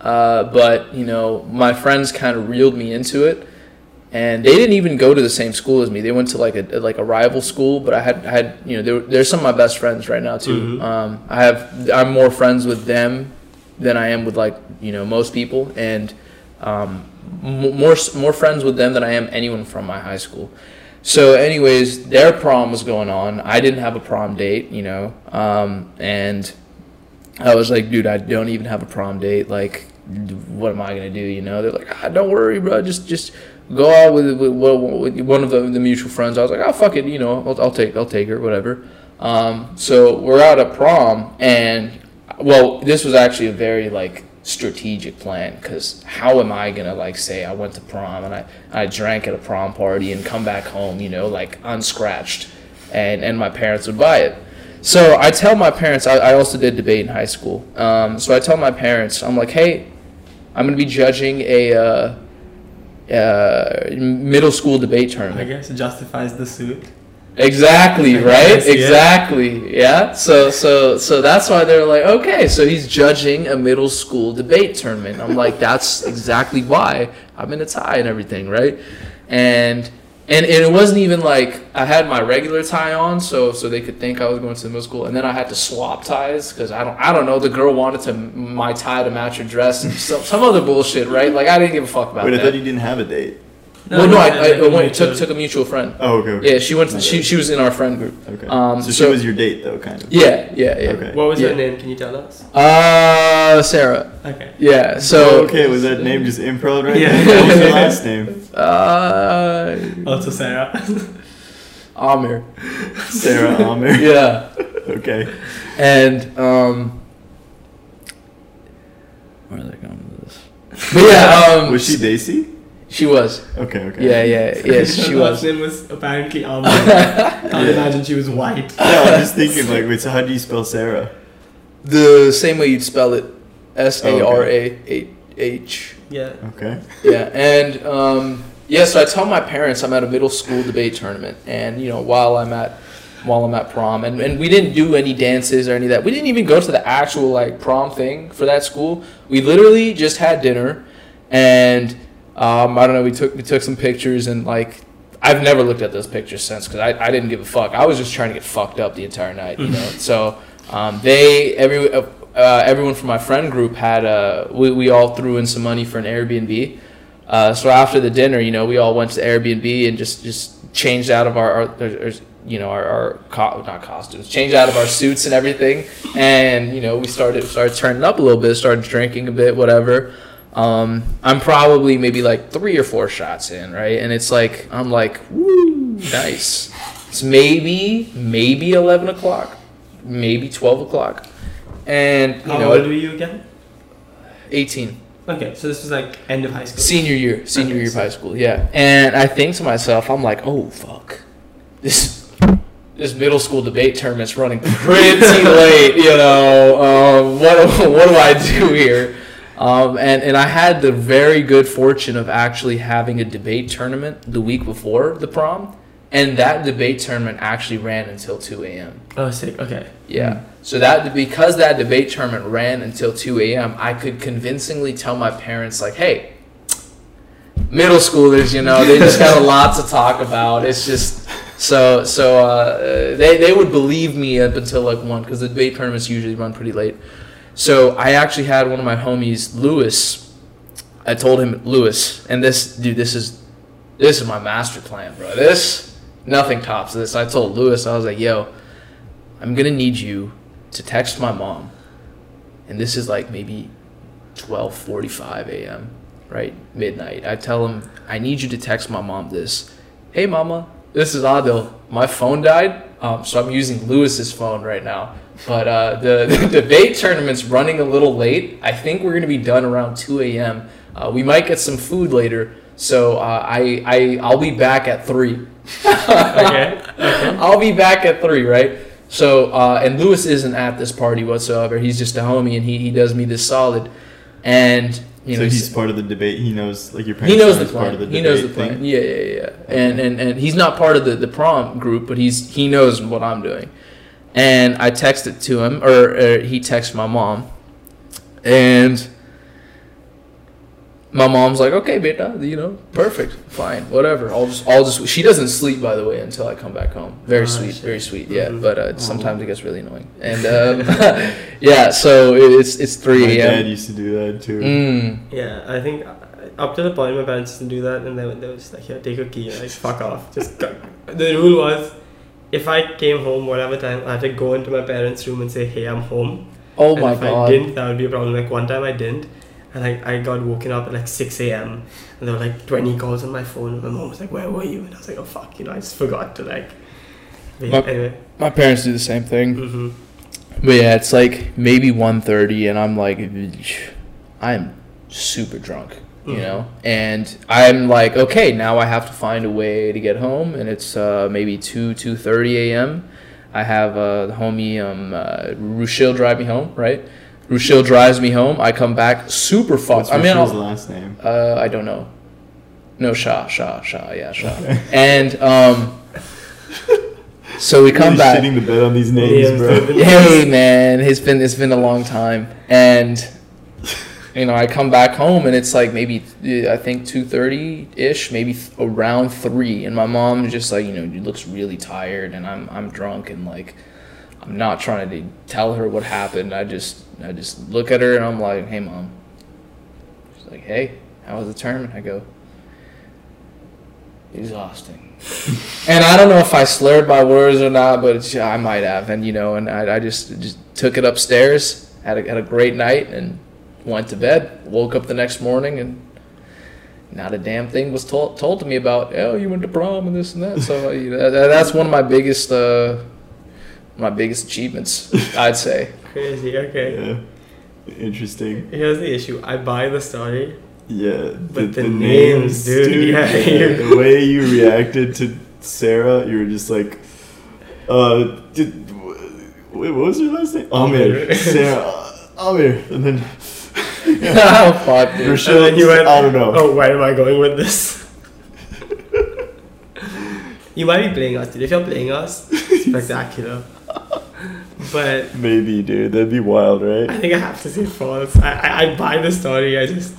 Uh, but you know, my friends kind of reeled me into it, and they didn't even go to the same school as me. They went to like a like a rival school. But I had I had you know they're, they're some of my best friends right now too. Mhm. Um, I have I'm more friends with them than I am with like you know most people, and um, more more friends with them than I am anyone from my high school. So, anyways, their prom was going on. I didn't have a prom date, you know, um, and I was like, dude, I don't even have a prom date. Like, what am I gonna do? You know? They're like, ah, don't worry, bro. Just just go out with, with, with one of the, the mutual friends. I was like, oh fuck it, you know, I'll, I'll take I'll take her, whatever. Um, so we're out at prom, and well, this was actually a very like strategic plan because how am I gonna like say I went to prom and I, I drank at a prom party and come back home, you know, like unscratched, and and my parents would buy it. So I tell my parents. I, I also did debate in high school. Um, so I tell my parents, I'm like, hey, I'm gonna be judging a uh, uh, middle school debate tournament. I guess it justifies the suit. Exactly, right? guess, yeah. Exactly. Yeah. So so so that's why they're like, okay, so he's judging a middle school debate tournament. I'm like, that's exactly why I'm in a tie and everything, right? And and, and it wasn't even like I had my regular tie on, so so they could think I was going to the middle school, and then I had to swap ties because I don't I don't know the girl wanted to my tie to match her dress and some some other bullshit, right? Like I didn't give a fuck about Wait, I thought you didn't have a date. Well, no, I, I, like I went, took took a mutual friend. Oh, okay. okay. Yeah, she went. To, she she was in our friend group. Okay. Um, so, so- she was your date, though, kind of. Yeah, yeah, yeah. Okay. What was Yeah. her name? Can you tell us? Uh, Sarah. Okay. Yeah. Oh, So. okay, was that name just improv right Yeah. there? What was your last name? Uh, Also Sarah. Amir. Sarah Amir. Yeah. Okay. And um. Where are they going with this? But yeah, um, Was she Desi? She was. Okay, okay. Yeah, yeah, yes, she was. Her last was. name was apparently Almond. Can't Yeah. imagine she was white. Yeah, I'm just thinking, like, wait, so how do you spell Sarah? The same way you'd spell it, S A R A H. Yeah. Okay. Yeah, and um, yeah, so I tell my parents I'm at a middle school debate tournament, and you know, while I'm at while I'm at prom, and, and we didn't do any dances or any of that. We didn't even go to the actual like prom thing for that school. We literally just had dinner, and um, I don't know. We took we took some pictures, and like I've never looked at those pictures since because I, I didn't give a fuck. I was just trying to get fucked up the entire night, you know. so um, they every uh, uh, everyone from my friend group had uh, we we all threw in some money for an Airbnb. Uh, so after the dinner, you know, we all went to the Airbnb and just just changed out of our, our, our- our you know our, our co- not costumes, changed out of our suits and everything, and you know we started started turning up a little bit, started drinking a bit, whatever. Um, I'm probably maybe like three or four shots in, right? And it's like I'm like, woo, nice. It's maybe maybe eleven o'clock, maybe twelve o'clock, and you How know, old were you again? eighteen. Okay, so this was like end of high school. Senior year, senior Okay, year of high school, yeah. And I think to myself, I'm like, oh fuck, this this middle school debate tournament's running pretty late. You know, um, what what do I do here? Um, and and I had the very good fortune of actually having a debate tournament the week before the prom, and that debate tournament actually ran until two a.m. Oh, sick. Okay. Yeah. So that because that debate tournament ran until 2 a.m., I could convincingly tell my parents like, "Hey, middle schoolers, you know, they just got a lot to talk about. It's just so so uh, they they would believe me up until like one because the debate tournaments usually run pretty late. So I actually had one of my homies, Lewis. I told him, Lewis, and this dude, this is this is my master plan, bro. This nothing tops this. I told Lewis, I was like, yo. I'm gonna need you to text my mom, and this is like maybe 12:45 a.m. right midnight. I tell him I need you to text my mom this. Hey mama, this is Adil. My phone died, um, so I'm using Lewis's phone right now. But uh, the, the debate tournament's running a little late. I think we're gonna be done around 2 a.m. Uh, we might get some food later, so uh, I I I'll be back at three. Okay. I'll be back at three, right? So, uh, and Lewis isn't at this party whatsoever. He's just a homie, and he, he does me this solid. And you so know, he's part of the debate. He knows, like, your parents he knows the he's part plan. of the he knows the plan. thing? Yeah, yeah, yeah. And and and he's not part of the the prom group, but he's he knows what I'm doing. And I texted to him, or, or he texted my mom, and my mom's like, okay, beta, you know, perfect, fine, whatever. I'll just, I'll just. She doesn't sleep, by the way, until I come back home. Very Ah, sweet, very sweet. Yeah, Mhm. but uh, sometimes it gets really annoying. And um, yeah, so it's it's My three dad a.m. used to do that too. Mm. Yeah, I think uh, up to the point my parents used to do that, and then they were just like, yeah, take a key, like fuck off." Just go. the rule was, if I came home whatever time, I had to go into my parents' room and say, "Hey, I'm home." Oh and my if god. I didn't, that would be a problem. Like one time I didn't, and I, I got woken up at like six a.m. and there were like twenty calls on my phone. And my mom was like, "Where were you?" And I was like, "Oh fuck, you know, I just forgot to like." My- anyway. My parents do the same thing. hmm But yeah, it's like maybe 1.30 and I'm like, I'm super drunk, you Mhm. know? And I'm like, okay, now I have to find a way to get home. And it's uh, maybe 2, 2.30 a.m. I have uh, the homie, um, uh, Rushil drive me home, right? Rushil drives me home. I come back super What's fucked. I mean, Rushil's I'll- last name? uh, I don't know. No, Shah, Shah, Shah, yeah, Shah. And um, so we come Really back. Shitting the bed on these names, Yeah, bro. Hey man, it's been it's been a long time, and you know I come back home and it's like maybe uh, I think two thirty ish, maybe th- around three, and my mom's just like you know she looks really tired, and I'm I'm drunk and like I'm not trying to tell her what happened. I just I just look at her and I'm like, hey mom. She's like, hey, how was the tournament? I go, exhausting. and I don't know if I slurred my words or not, but it's, I might have. And you know, and I, I just just took it upstairs, had a, had a great night, and went to bed. Woke up the next morning, and not a damn thing was told told to me about. Oh, you went to prom and this and that. So you know, that's one of my biggest uh, my biggest achievements, I'd say. Crazy. Okay. Yeah. Interesting. Here's the issue. I buy the story. Yeah. But the names, dude, yeah, you- The way you reacted to Sarah, you were just like, uh, did, wait, what was your last name? Amir. Amir. Sarah. uh, Amir. And then. Oh, fuck, dude. Rushil, And you went, I don't know. Oh, where am I going with this? you might be playing us, dude. If you're playing us, spectacular. But Maybe, dude. That'd be wild, right? I think I have to say false. I, I, I buy the story. I just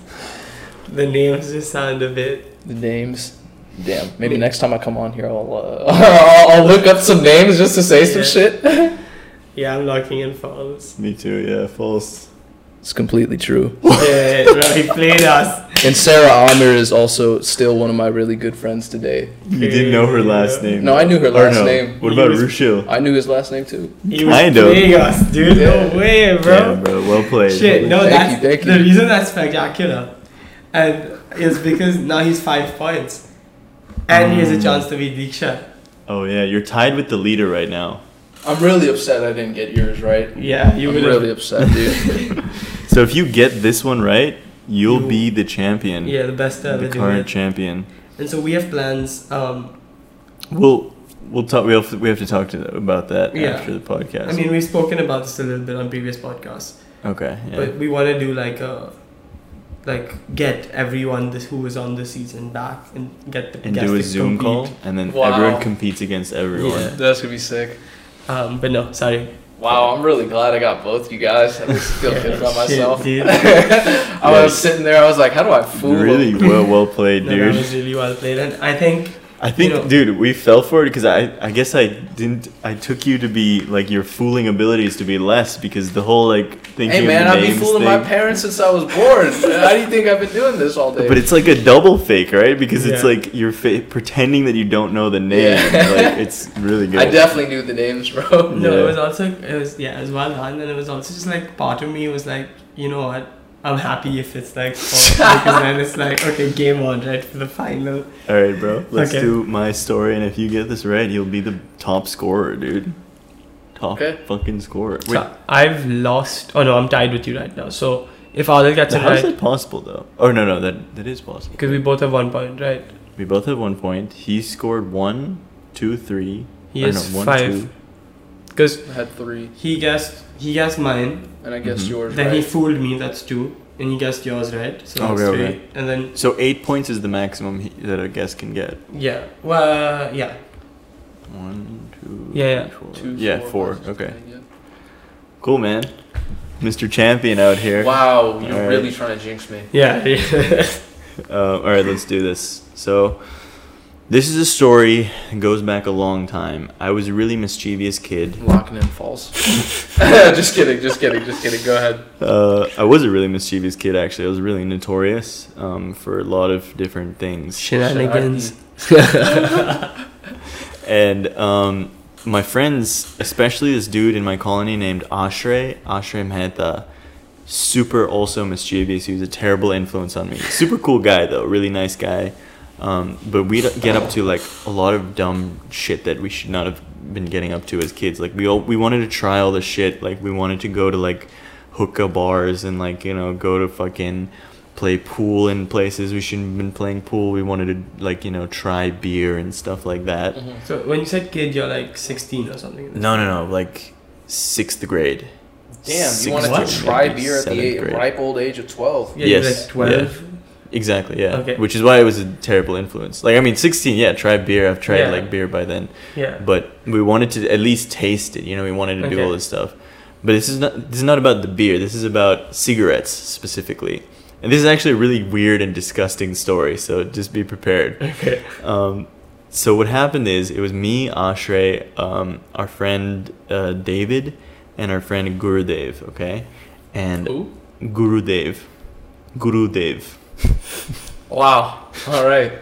the names just sound a bit. The names. Damn. Maybe next time I come on here, I'll uh, I'll, I'll look up some names just to say some shit. Yeah, I'm locking in false. Me too, yeah. False. It's completely true. yeah, bro, he played us. And Sarah Amir is also still one of my really good friends today. You didn't know her last name. No, I knew her last no. name. What He about was- Rushil? I knew his last name too. He was Kind of. playing us, dude. Yeah. No way, bro. Yeah, bro. Well played. Shit, no, Thank that's you, thank the you. reason that's spectacular, and is because now he's five points, and he has a Mm. chance to beat Diksha. Oh yeah, you're tied with the leader right now. I'm really upset I didn't get yours right. Yeah, you I'm would really upset, dude. So if you get this one right, you'll You- be the champion. Yeah, the best ever the current it. champion. And so we have plans. Um, We'll we'll talk. We have to, we have to talk to about that Yeah. after the podcast. I mean, we've spoken about this a little bit on previous podcasts, okay. Yeah. but we want to do like a, like get everyone this who was on this season back and get the and do a Zoom compete. call, and then Wow. everyone competes against everyone. Yeah. That's gonna be sick. Um, but no, sorry. Wow, I'm really glad I got both you guys. I just feel good about Shit, myself. dude. I was sitting there, I was like, how do I fool Really them? well well played, No, that dude. was really well played, and I think I think, you know- dude, we fell for it because I, I guess I didn't. I took you to be like your fooling abilities to be less because the whole like thinking. Hey of man, I've been names fooling my parents since I was born. How do you think I've been doing this all day? But it's like a double fake, right? Because it's like you're fa- pretending that you don't know the name. Yeah. like it's really good. I definitely knew the names, bro. No, Yeah. it was also it was yeah, it was well done, and it was also just like part of me was like, you know what, I'm happy if it's like false, because then it's like okay, game on, right for the final. All right, bro. Let's Okay. do my story, and if you get this right, you'll be the top scorer, dude. Top Okay. fucking scorer. Wait, So I've lost. Oh no, I'm tied with you right now. So if Adil gets it how is right, that possible though? Oh no, no, that that is possible. because we both have one point, right? We both have one point. He scored one, two, three. He has no, one, five. two. Because I had three, he guessed he guessed mine, and I guessed Mhm. yours then right. he fooled me. That's two, and he guessed yours right. So that's Okay, three. okay. And then So eight points is the maximum he, that a guest can get. yeah, well yeah, One, two, Yeah, yeah. four. Two, yeah, four, four. Okay, yeah. cool, man. Mr. Champion out here. Wow, you're Alright. really trying to jinx me. Yeah. Uh, all right, let's do this. So, this is a story that goes back a long time. I was a really mischievous kid. Locking in false. just kidding, just kidding, just kidding. Go ahead. Uh, I was a really mischievous kid, actually. I was really notorious um, for a lot of different things. Shenanigans. And um, my friends, especially this dude in my colony named Ashray, Ashray Mehta, super also mischievous. He was a terrible influence on me. Super cool guy though, really nice guy. Um, but we'd get up to like a lot of dumb shit that we should not have been getting up to as kids. Like we all, we wanted to try all the shit. Like we wanted to go to like hookah bars and like you know go to fucking play pool in places we shouldn't have been playing pool. We wanted to like you know try beer and stuff like that. Mm-hmm. So when you said kid, you're like 16 or something. No, no, no. Like sixth grade. Damn, you Sixth wanted to try beer at the seventh ripe old age of 12. Yeah, you're Yes, like 12. Exactly, yeah. Okay. Which is why it was a terrible influence. Like, I mean, 16, yeah, tried beer. I've tried, Yeah. like, beer by then. Yeah. But we wanted to at least taste it, you know, we wanted to do all this stuff. But this is not this is not about the beer. This is about cigarettes specifically. And this is actually a really weird and disgusting story, so just be prepared. Okay. Um, so what happened is it was me, Ashray, um, our friend uh, David, and our friend Gurudev. Okay, and Who? Gurudev, Gurudev. Wow. All right.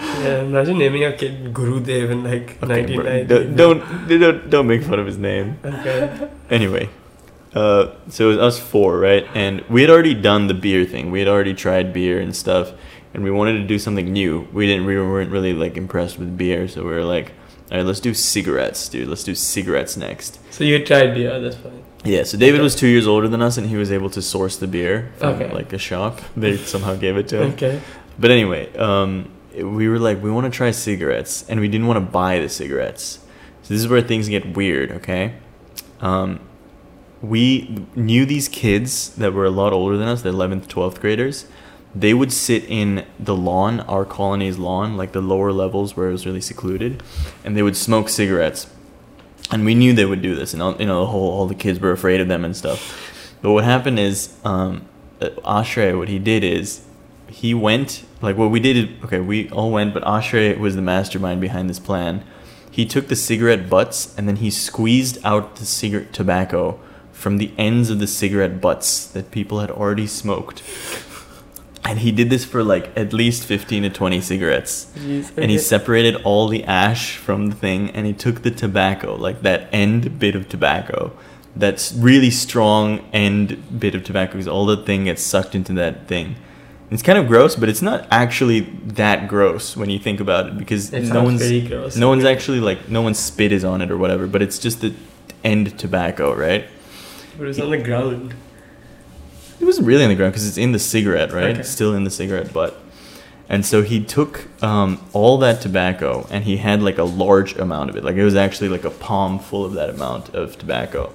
Yeah, imagine naming your kid Guru Dev in like Okay, 1990. don't, don't don't don't make fun of his name. Okay. Anyway, uh, so it was us four, right? And we had already done the beer thing. We had already tried beer and stuff, and we wanted to do something new. We didn't. We weren't really like impressed with beer, so we were like, all right, let's do cigarettes, dude. Let's do cigarettes next. So you tried beer at this point. Yeah, so David was two years older than us, and he was able to source the beer from Okay. like a shop. They somehow gave it to him. Okay. But anyway, um, we were like, we want to try cigarettes, and we didn't want to buy the cigarettes. So this is where things get weird, okay? Um, we knew these kids that were a lot older than us, the 11th, 12th graders. They would sit in the lawn, our colony's lawn, like the lower levels where it was really secluded, and they would smoke cigarettes. And we knew they would do this, and all, you know, the whole all the kids were afraid of them and stuff. But what happened is, um, uh, Ashray, what he did is, he went like what we did. Okay, we all went, but Ashray was the mastermind behind this plan. He took the cigarette butts and then he squeezed out the cigarette tobacco from the ends of the cigarette butts that people had already smoked. And he did this for like at least 15 to 20 cigarettes. Jeez, And he separated all the ash from the thing and he took the tobacco, like that end bit of tobacco, that's really strong end bit of tobacco because all the thing gets sucked into that thing. It's kind of gross, but it's not actually that gross when you think about it because It no one's no one's actually like no one's spit is on it or whatever, but it's just the end tobacco, right? But it's on the ground. It wasn't really on the ground because it's in the cigarette, right? Okay. It's still in the cigarette butt. And so he took um, all that tobacco and he had like a large amount of it. Like it was actually like a palm full of that amount of tobacco.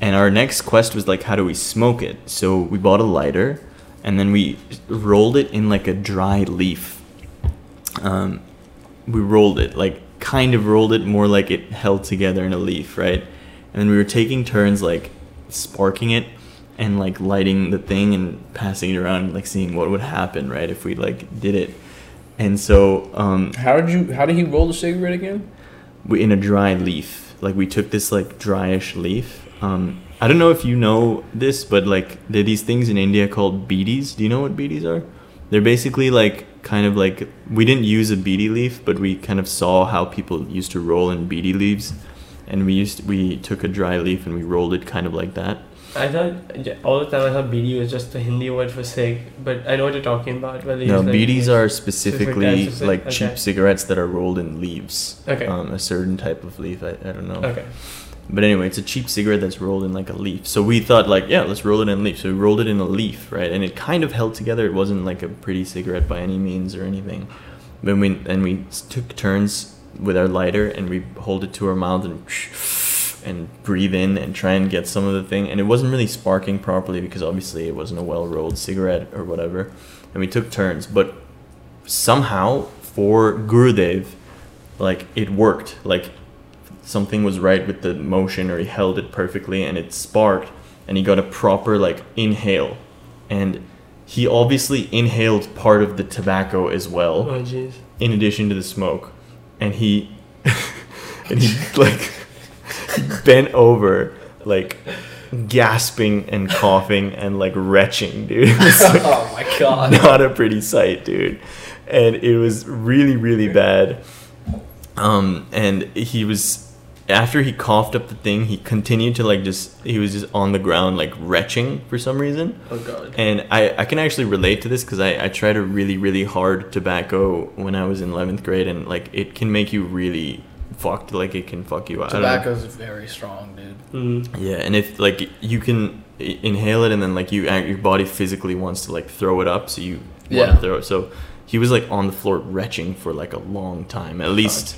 And our next quest was like, how do we smoke it? So we bought a lighter and then we rolled it in like a dry leaf. Um, we rolled it, like kind of rolled it more like it held together in a leaf, right? And then we were taking turns like sparking it and like lighting the thing and passing it around, like seeing what would happen, right, if we like did it. And so um, How did you? How did he roll the cigarette again? we in a dry leaf. Like we took this like dryish leaf. Um, I don't know if you know this, but like there are these things in India called beedies. Do you know what beedies are? They're basically like kind of like we didn't use a beedi leaf, but we kind of saw how people used to roll in beedi leaves, and we used we took a dry leaf and we rolled it kind of like that. I thought yeah, all the time I thought beedi was just the Hindi word for cig, but I know what you're talking about. Whether No, like, beedies are specifically cig- like okay. cheap cigarettes that are rolled in leaves. Okay. Um, a certain type of leaf. I, I don't know. Okay. But anyway, it's a cheap cigarette that's rolled in like a leaf. So we thought like, yeah, let's roll it in a leaf. So we rolled it in a leaf, right? And it kind of held together. It wasn't like a pretty cigarette by any means or anything. But we and we took turns with our lighter and we hold it to our mouth and and breathe in and try and get some of the thing. And it wasn't really sparking properly because obviously it wasn't a well rolled cigarette or whatever. And we took turns, but somehow for Gurudev, like it worked. Like something was right with the motion or he held it perfectly and it sparked and he got a proper like inhale, and he obviously inhaled part of the tobacco as well Oh in addition to the smoke, and he and he like bent over like gasping and coughing and like retching, dude. Like, oh my god. not a pretty sight, dude. And it was really, really bad. Um, and he was after he coughed up the thing, he continued to like just he was just on the ground like retching for some reason. Oh god. And I, I can actually relate to this because I, I tried a really, really hard tobacco when I was in 11th grade, and like it can make you really fucked. Like it can fuck you out. I don't. Tobacco's very strong, dude. Mm. Yeah, and if like you can inhale it and then like you your body physically wants to like throw it up, so you want Yeah. to throw it. So he was like on the floor retching for like a long time, at least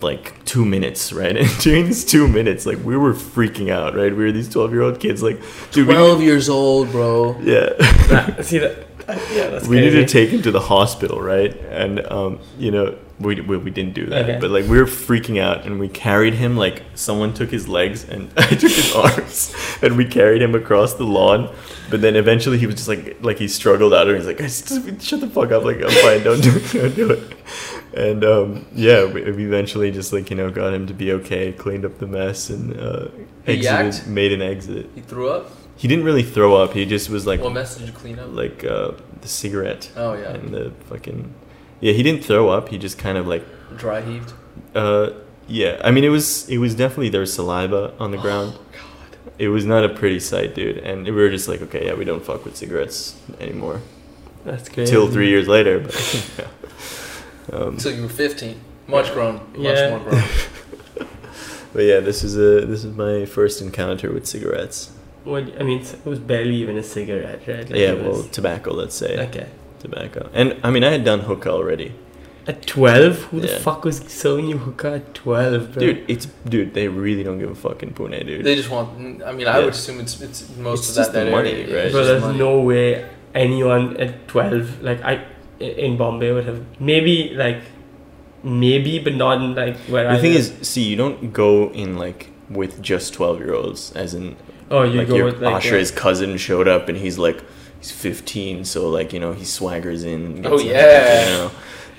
like two minutes, right? And during these two minutes, like we were freaking out, right? We were these twelve year old kids, like dude, we, Twelve years old, bro. yeah. That- see that? uh, yeah, that's we crazy. needed to take him to the hospital, right? And um, you know, we, we, we didn't do that, Okay. but like we were freaking out, and we carried him like someone took his legs, and I took his arms, and we carried him across the lawn. But then eventually he was just like like he struggled out, and he's like, "Guys, just shut the fuck up! Like I'm fine, don't do it, don't do it." And um, yeah, we, we eventually just like you know got him to be okay, cleaned up the mess, and uh, exited, made an exit. He threw up. He didn't really throw up. He just was like what mess did you clean up? like uh, the cigarette oh yeah, and the fucking yeah he didn't throw up he just kind of like dry heaved. uh yeah i mean it was it was definitely there was saliva on the ground God. it was not a pretty sight dude and we were just like okay yeah we don't fuck with cigarettes anymore That's great. till three years later but yeah. um, So you were 15, much grown, much Yeah. more grown. but yeah this is a this is my first encounter with cigarettes What I mean, it was barely even a cigarette, right? Like, yeah it well tobacco let's say okay. Tobacco and i mean i had done hookah already At twelve, who the fuck was selling you hookah at twelve, bro? dude it's dude they really don't give a fuck in pune dude They just want. I mean, I Yeah. would assume it's it's most It's of just that, the that money, area. right? It's Bro, there's money. no way anyone at 12, like I, in Bombay would have maybe like, maybe, but not in like where I. The thing live. is, see, you don't go in like with just twelve year olds, as in oh, you like go your with like Asher's a- cousin showed up and he's like he's fifteen, so like you know he swaggers in. and Oh, gets in, yeah. you know,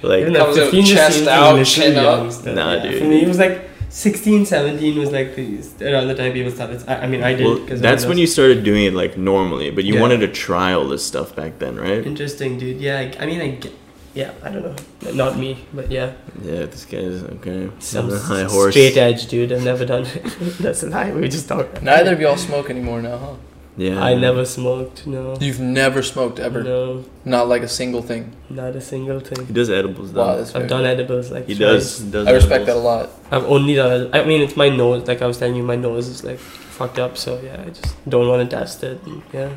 like even Comes 15 chest out, chin up. still, Nah, yeah. dude. For me, it was like 16, 17 was like the, around the time people started. I, I mean, I did. well, 'cause that's when you started doing it like normally, but you Yeah. wanted to try all this stuff back then, right? Interesting, dude. Yeah, I, I mean, I get. Yeah, I don't know. Not me, but yeah. Yeah, this guy's okay. Some a high horse. straight edge, dude. I've never done it. That's a lie. We just talked. Neither of y'all smoke anymore now, huh? Yeah, I never smoked. No. You've never smoked ever. No, Not like a single thing. not a single thing. He does edibles though. Wow, that's I've very done cool. edibles like he twice. does. does I respect that a lot. I've only done. I mean, it's my nose. Like I was telling you, my nose is like fucked up. So yeah, I just don't want to test it. and, Yeah.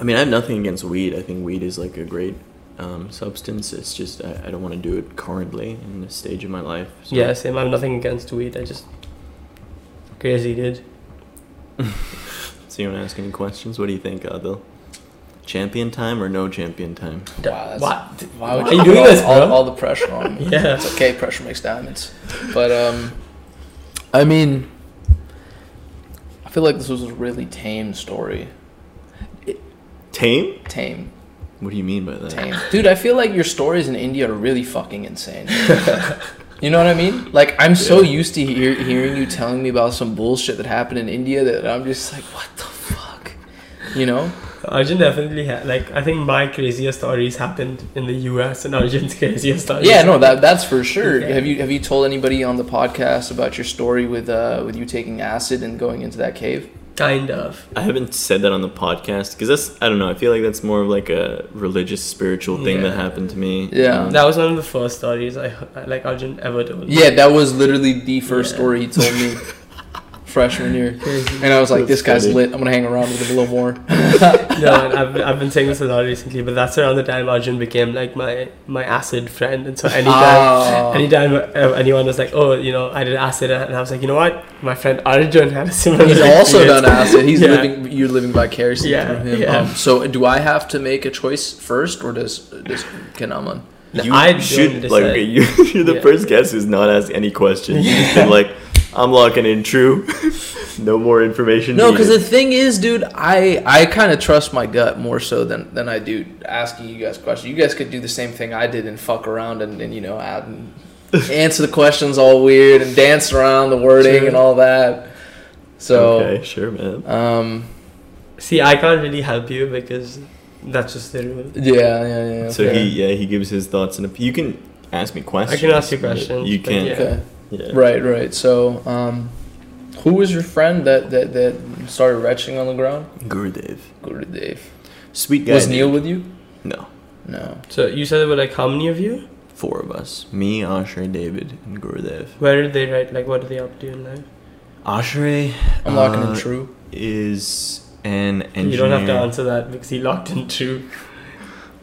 I mean, I have nothing against weed. I think weed is like a great um, substance. It's just I, I don't want to do it currently in this stage of my life. so- Yeah, same. I have nothing against weed. I just crazy, dude. So you want to ask any questions? What do you think, Adil? Champion time or no champion time? Wow, what? Why would Why you, are you doing all, this, all, bro? all the pressure on me? Yeah. It's okay, pressure makes diamonds. But um I mean I feel like this was a really tame story. Tame? Tame. What do you mean by that? Tame. Dude, I feel like your stories in India are really fucking insane. you know what I mean? Like I'm so Yeah. used to hear, hearing you telling me about some bullshit that happened in India that I'm just like, what the fuck? You know? Arjun definitely had like I think my craziest stories happened in the U.S. and Arjun's craziest stories. Yeah, no, that that's for sure. Okay. Have you have you told anybody on the podcast about your story with uh with you taking acid and going into that cave? Kind of. I haven't said that on the podcast because that's I don't know. I feel like that's more of like a religious, spiritual thing that happened to me. Yeah. Um, That was one of the first stories I heard, like Arjun ever told. Yeah, that was literally the first Yeah. story he told me freshman year. And I was like, That's this guy's lit. I'm gonna hang around with him a little more. no, I've, I've been saying this a lot recently, but that's around the time Arjun became like my my acid friend, and so anytime Ah. anytime uh, anyone was like, oh, you know, I did acid, and I was like, you know what, my friend Arjun had a similar. He's also experience." done acid. He's Yeah. living. You're living vicariously Yeah, through him. yeah. Um, so, do I have to make a choice first, or does does Kanaman? you I should like you, you're the Yeah. first guest who's not asked any questions. You've just been like, I'm locking in true. no more information. No, because the thing is, dude, I I kind of trust my gut more so than than I do asking you guys questions. You guys could do the same thing I did and fuck around and, and you know add and answer the questions all weird and dance around the wording True. and all that. So, okay, sure, man. um, See, I can't really help you because that's just the rule. yeah, yeah, yeah. So okay. he, yeah, he gives his thoughts, and you can ask me questions. I can ask you but questions, You can, yeah. okay, yeah. right, right. So, um, who was your friend that that that started retching on the ground? Gurudev, Guru Dave. sweet guy. Was dude. Neil with you? No, No. So you said there were like how many of you? four of us. Me, Ashray, David, and Gurudev. Where did they write? Like, what are they up to in life? Ashray I'm locking uh, in true. is an engineer. You don't have to answer that because he locked in true.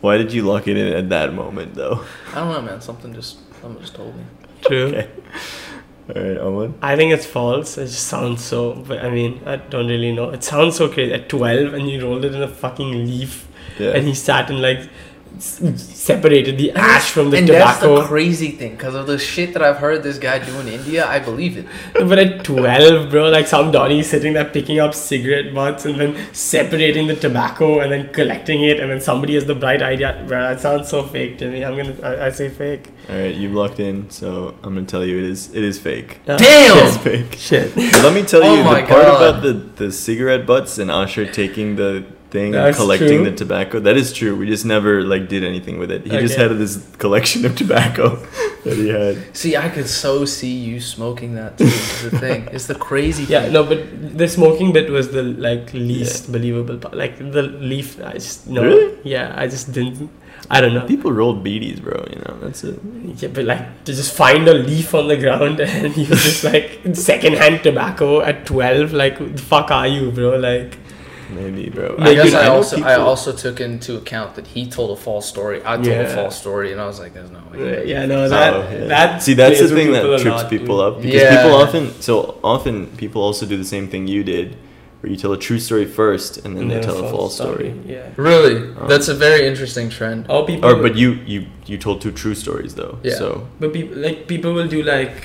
Why did you lock it in at that moment, though? I don't know, man. Something just someone just told me. True. Okay. All right, Owen. I think it's false. It just sounds so. But I mean, I don't really know. It sounds so crazy. At 12, and you rolled it in a fucking leaf, Yeah. and he sat and like s- separated the ash from the and that's the tobacco. crazy thing, because of the shit that I've heard this guy do in India, I believe it. but at 12, bro, like some Donnie sitting there picking up cigarette butts and then separating the tobacco and then collecting it, and then somebody has the bright idea. Bro, that sounds so fake to me. I'm gonna, I, I say fake. All right, you've locked in, so I'm gonna tell you it is. It is fake. Uh, Damn! It's fake. Shit. But let me tell Oh you my the part God. about the the cigarette butts and Usher taking the thing and That's collecting true. the tobacco. That is true. We just never like did anything with it. He just had this collection of tobacco that he had. See, I could so see you smoking that too. is the thing. It's the crazy Yeah, thing. no, but the smoking bit was the like least believable part. Like the leaf, I just no. Really? Yeah, I just didn't. I don't know. People rolled beedis, bro. You know that's it. Yeah, but like to just find a leaf on the ground and you just like secondhand tobacco at twelve. Like, the fuck are you, bro? Like, Maybe, bro. I Maybe- guess I know also I also took into account that he told a false story. I told a false story, and I was like, "There's no way." yeah, no, that Oh, yeah. that See, that's the thing that trips lot, people dude. up because Yeah. people often so often people also do the same thing you did, where you tell a true story first and then they then tell a false story. Yeah. Really, Um, that's a very interesting trend. Or people, Or but you you you told two true stories though. Yeah. So but people like people will do like,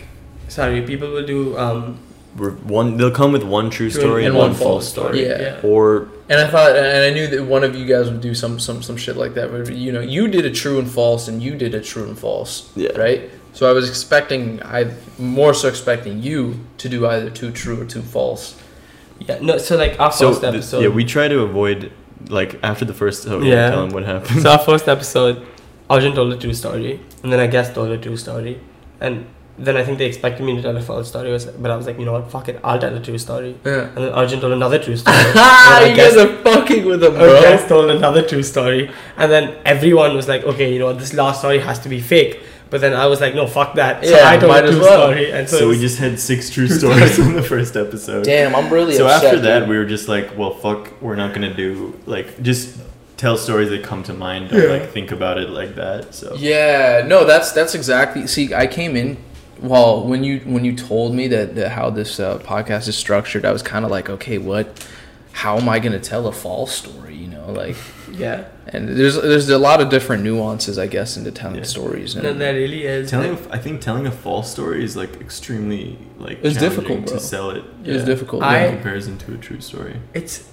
sorry, people will do um we're one they'll come with one true story and, one, false story. Yeah. Or And I thought, and I knew that one of you guys would do some some some shit like that. But you know, you did a true and false, and you did a true and false, Yeah. right? So I was expecting, I more so expecting you to do either two true or two false. Yeah, no. So like our so first th- episode. yeah, we try to avoid like after the first oh, yeah. Yeah. tell them what happened. so our first episode, Arjun told a true story, and then I guess told a true story, and then I think they expected me to tell a false story, was- but I was like, you know what, fuck it, I'll tell a true story. Yeah. And then Arjun told another true story. I you guess- guys are fucking with them, I bro. guess told another true story, and then everyone was like, okay, you know, this last story has to be fake. But then I was like, no, fuck that. So Yeah, I told might a true well. story, and so, so we just had six true stories in the first episode. Damn, I'm really so upset. after that dude. we were just like well fuck we're not gonna do like just tell stories that come to mind don't Yeah. like think about it like that so Yeah, no, that's that's exactly. See, I came in. Well, when you when you told me that, that how this uh, podcast is structured, I was kind of like, okay, what? How am I gonna tell a false story? You know, like, yeah, and there's there's a lot of different nuances, I guess, into telling Yeah. stories. And no, there really is. telling like- a- I think telling a false story is like extremely like It's challenging difficult, bro. to sell it it's difficult. I- in comparison to a true story it's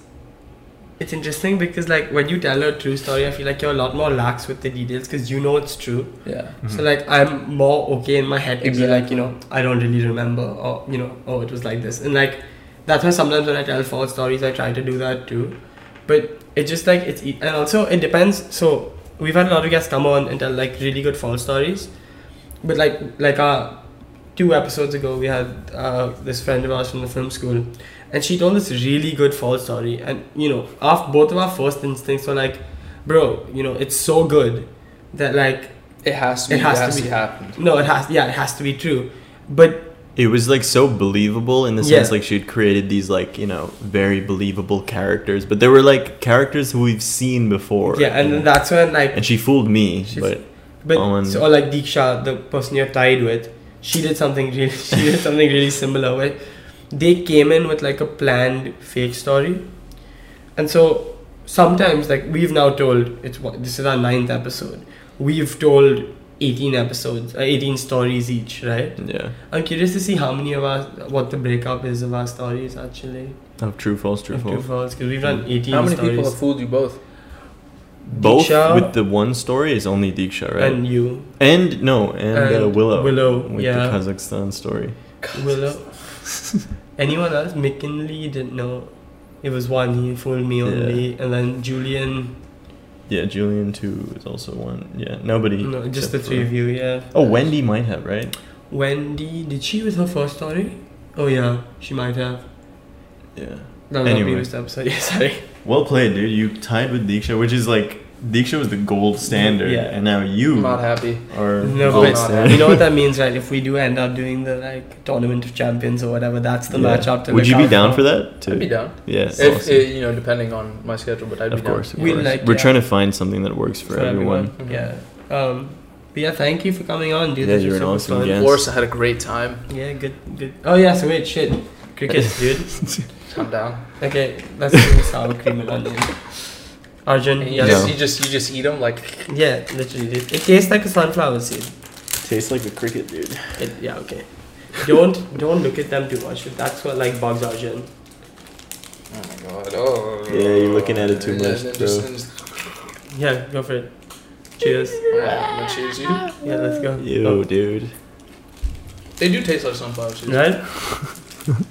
it's interesting because like when you tell a true story, I feel like you're a lot more lax with the details because you know it's true. yeah. So like I'm more okay in my head to be like you know I don't really remember or you know oh it was like this and like that's why sometimes when I tell false stories I try to do that too, but it just like it's e- and also it depends. So we've had a lot of guests come on and tell like really good false stories, but like like uh two episodes ago we had uh, this friend of ours from the film school and she told this really good false story and you know after both of our first instincts were like bro you know it's so good that like It has to. Be, It it has has, to to, be. happen. no, it has. Yeah, it has to be true. But it was like so believable in the Yeah. sense like she had created these like you know very believable characters but they were like characters who we've seen before yeah, and you then that's when like, and she fooled me She but but Owen- so, or like Diksha, the person you're tied with, she did something really. She did something really similar. Where they came in with like a planned fake story, and so sometimes like we've now told it's what this is our ninth episode. We've told 18 episodes, uh, 18 stories each, right? Yeah. I'm curious to see how many of our what the breakup is of our stories actually. Of true, false, true, Of false. true false, because we've done 18 How many stories. people have fooled you both? Both Diksha with the one story is only Diksha, right? And you, And no, and, uh, Willow. Willow, with yeah. the Kazakhstan story. Willow. Anyone else? McKinley didn't know. It was one. He fooled me only, and then Julian. Yeah, Julian too is also one. Yeah, nobody. No, just the three of you. Yeah. Oh, Wendy might have, right? Wendy, did she with her first story? Oh yeah, she might have. Yeah. No, no, Anyway. previous episode. Yeah, sorry. Well played, dude. You tied with Diksha, which is like Diksha was the gold standard, Yeah. and now you I'm not happy. Or No, gold but standard. you know what that means, right? If we do end up doing the like tournament of champions or whatever, that's the Yeah. matchup to Would you be down for for that? To, I'd be down. Yeah, If awesome. it, you know, depending on my schedule, but I'd of be course. down. Of course, We like- We're yeah. trying to find something that works for, for everyone. everyone. Yeah. Um, but yeah, thank you for coming on, dude. Yeah, This you're was an super awesome fun. guest. Of course, I had a great time. Yeah, good, good. Oh yeah, so wait, shit, cricket, dude. I'm down. Okay, let's do sour cream and onion. Arjun, And you, yes. just, Yeah. you just you just eat them like Yeah, literally, dude. It tastes like a sunflower seed. Tastes like a cricket, dude. It, yeah, okay. Don't don't look at them too much. That's what like bugs Arjun. Oh my god! Oh. Yeah, you're looking at it too much, then bro. just- Yeah, go for it. Cheers. Yeah, and cheers, you. Yeah, let's go. Yo, dude. They do taste like sunflower seeds. Right? I'm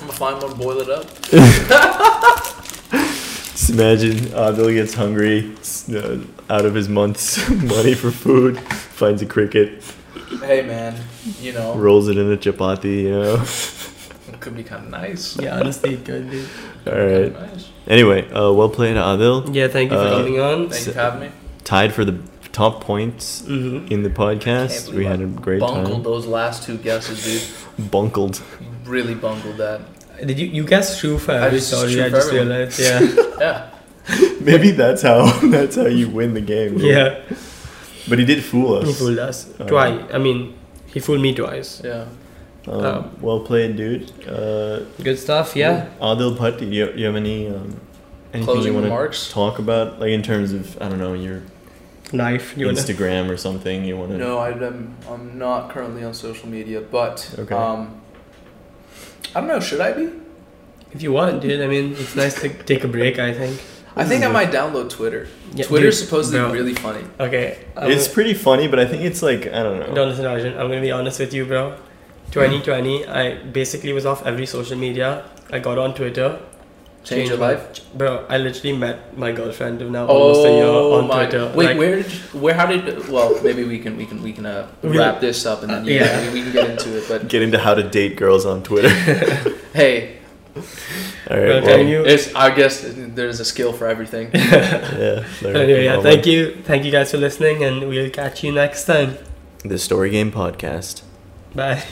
gonna find one, boil it up. Just imagine Adil gets hungry, uh, out of his month's money for food, finds a cricket, Hey man, you know rolls it in a chapati, you know. it could be kind of nice. Yeah, honestly, good, dude. All Kinda right. Nice. Anyway, uh, well played, Adil. Yeah, thank you for Uh, coming on. Thank you for having me. Tied for the top points Mm-hmm. in the podcast. We I had a great bungled time. those last two guesses, dude. bungled. Really bungled that. Did you you guessed true for I every just- story? true I just everyone. realized. Yeah, Yeah. Maybe that's how that's how you win the game. dude. yeah. But he did fool us. He fooled us Uh, twice. I mean, he fooled me twice. Yeah. Um, Um, well played, dude. Uh, Good stuff. Yeah. Adil Bhatti, do you, you have any um, anything Closing you want to talk about, like in terms of I don't know your Knife. You wanna? Instagram or something you want to? No, I, am I'm not currently on social media, but Okay. um, I don't know. Should I be? If you want, dude. I mean, it's nice to take a break. I think. I think I might download Twitter. Yeah, Twitter's dude, supposed to bro. be really funny. Okay. I'm It's pretty funny, but I think it's like I don't know. Don't listen, Arjun. I'm gonna be honest with you, bro. Hmm. 2020, I basically was off every social media. I got on Twitter. Change your my- life. Bro, I literally met my girlfriend of now almost a year Oh on my! Twitter. Wait, Like, where did you, where? How did? Well, maybe we can we can we can uh, We- wrap this up and then yeah, Yeah. we, we can get into it. But Get into how to date girls on Twitter. hey, All Well. I'm Well, you. it's I guess there's a skill for everything. yeah. Anyway, yeah, well, thank you. Thank you guys for listening, and we'll catch you next time. The Story Game Podcast. Bye.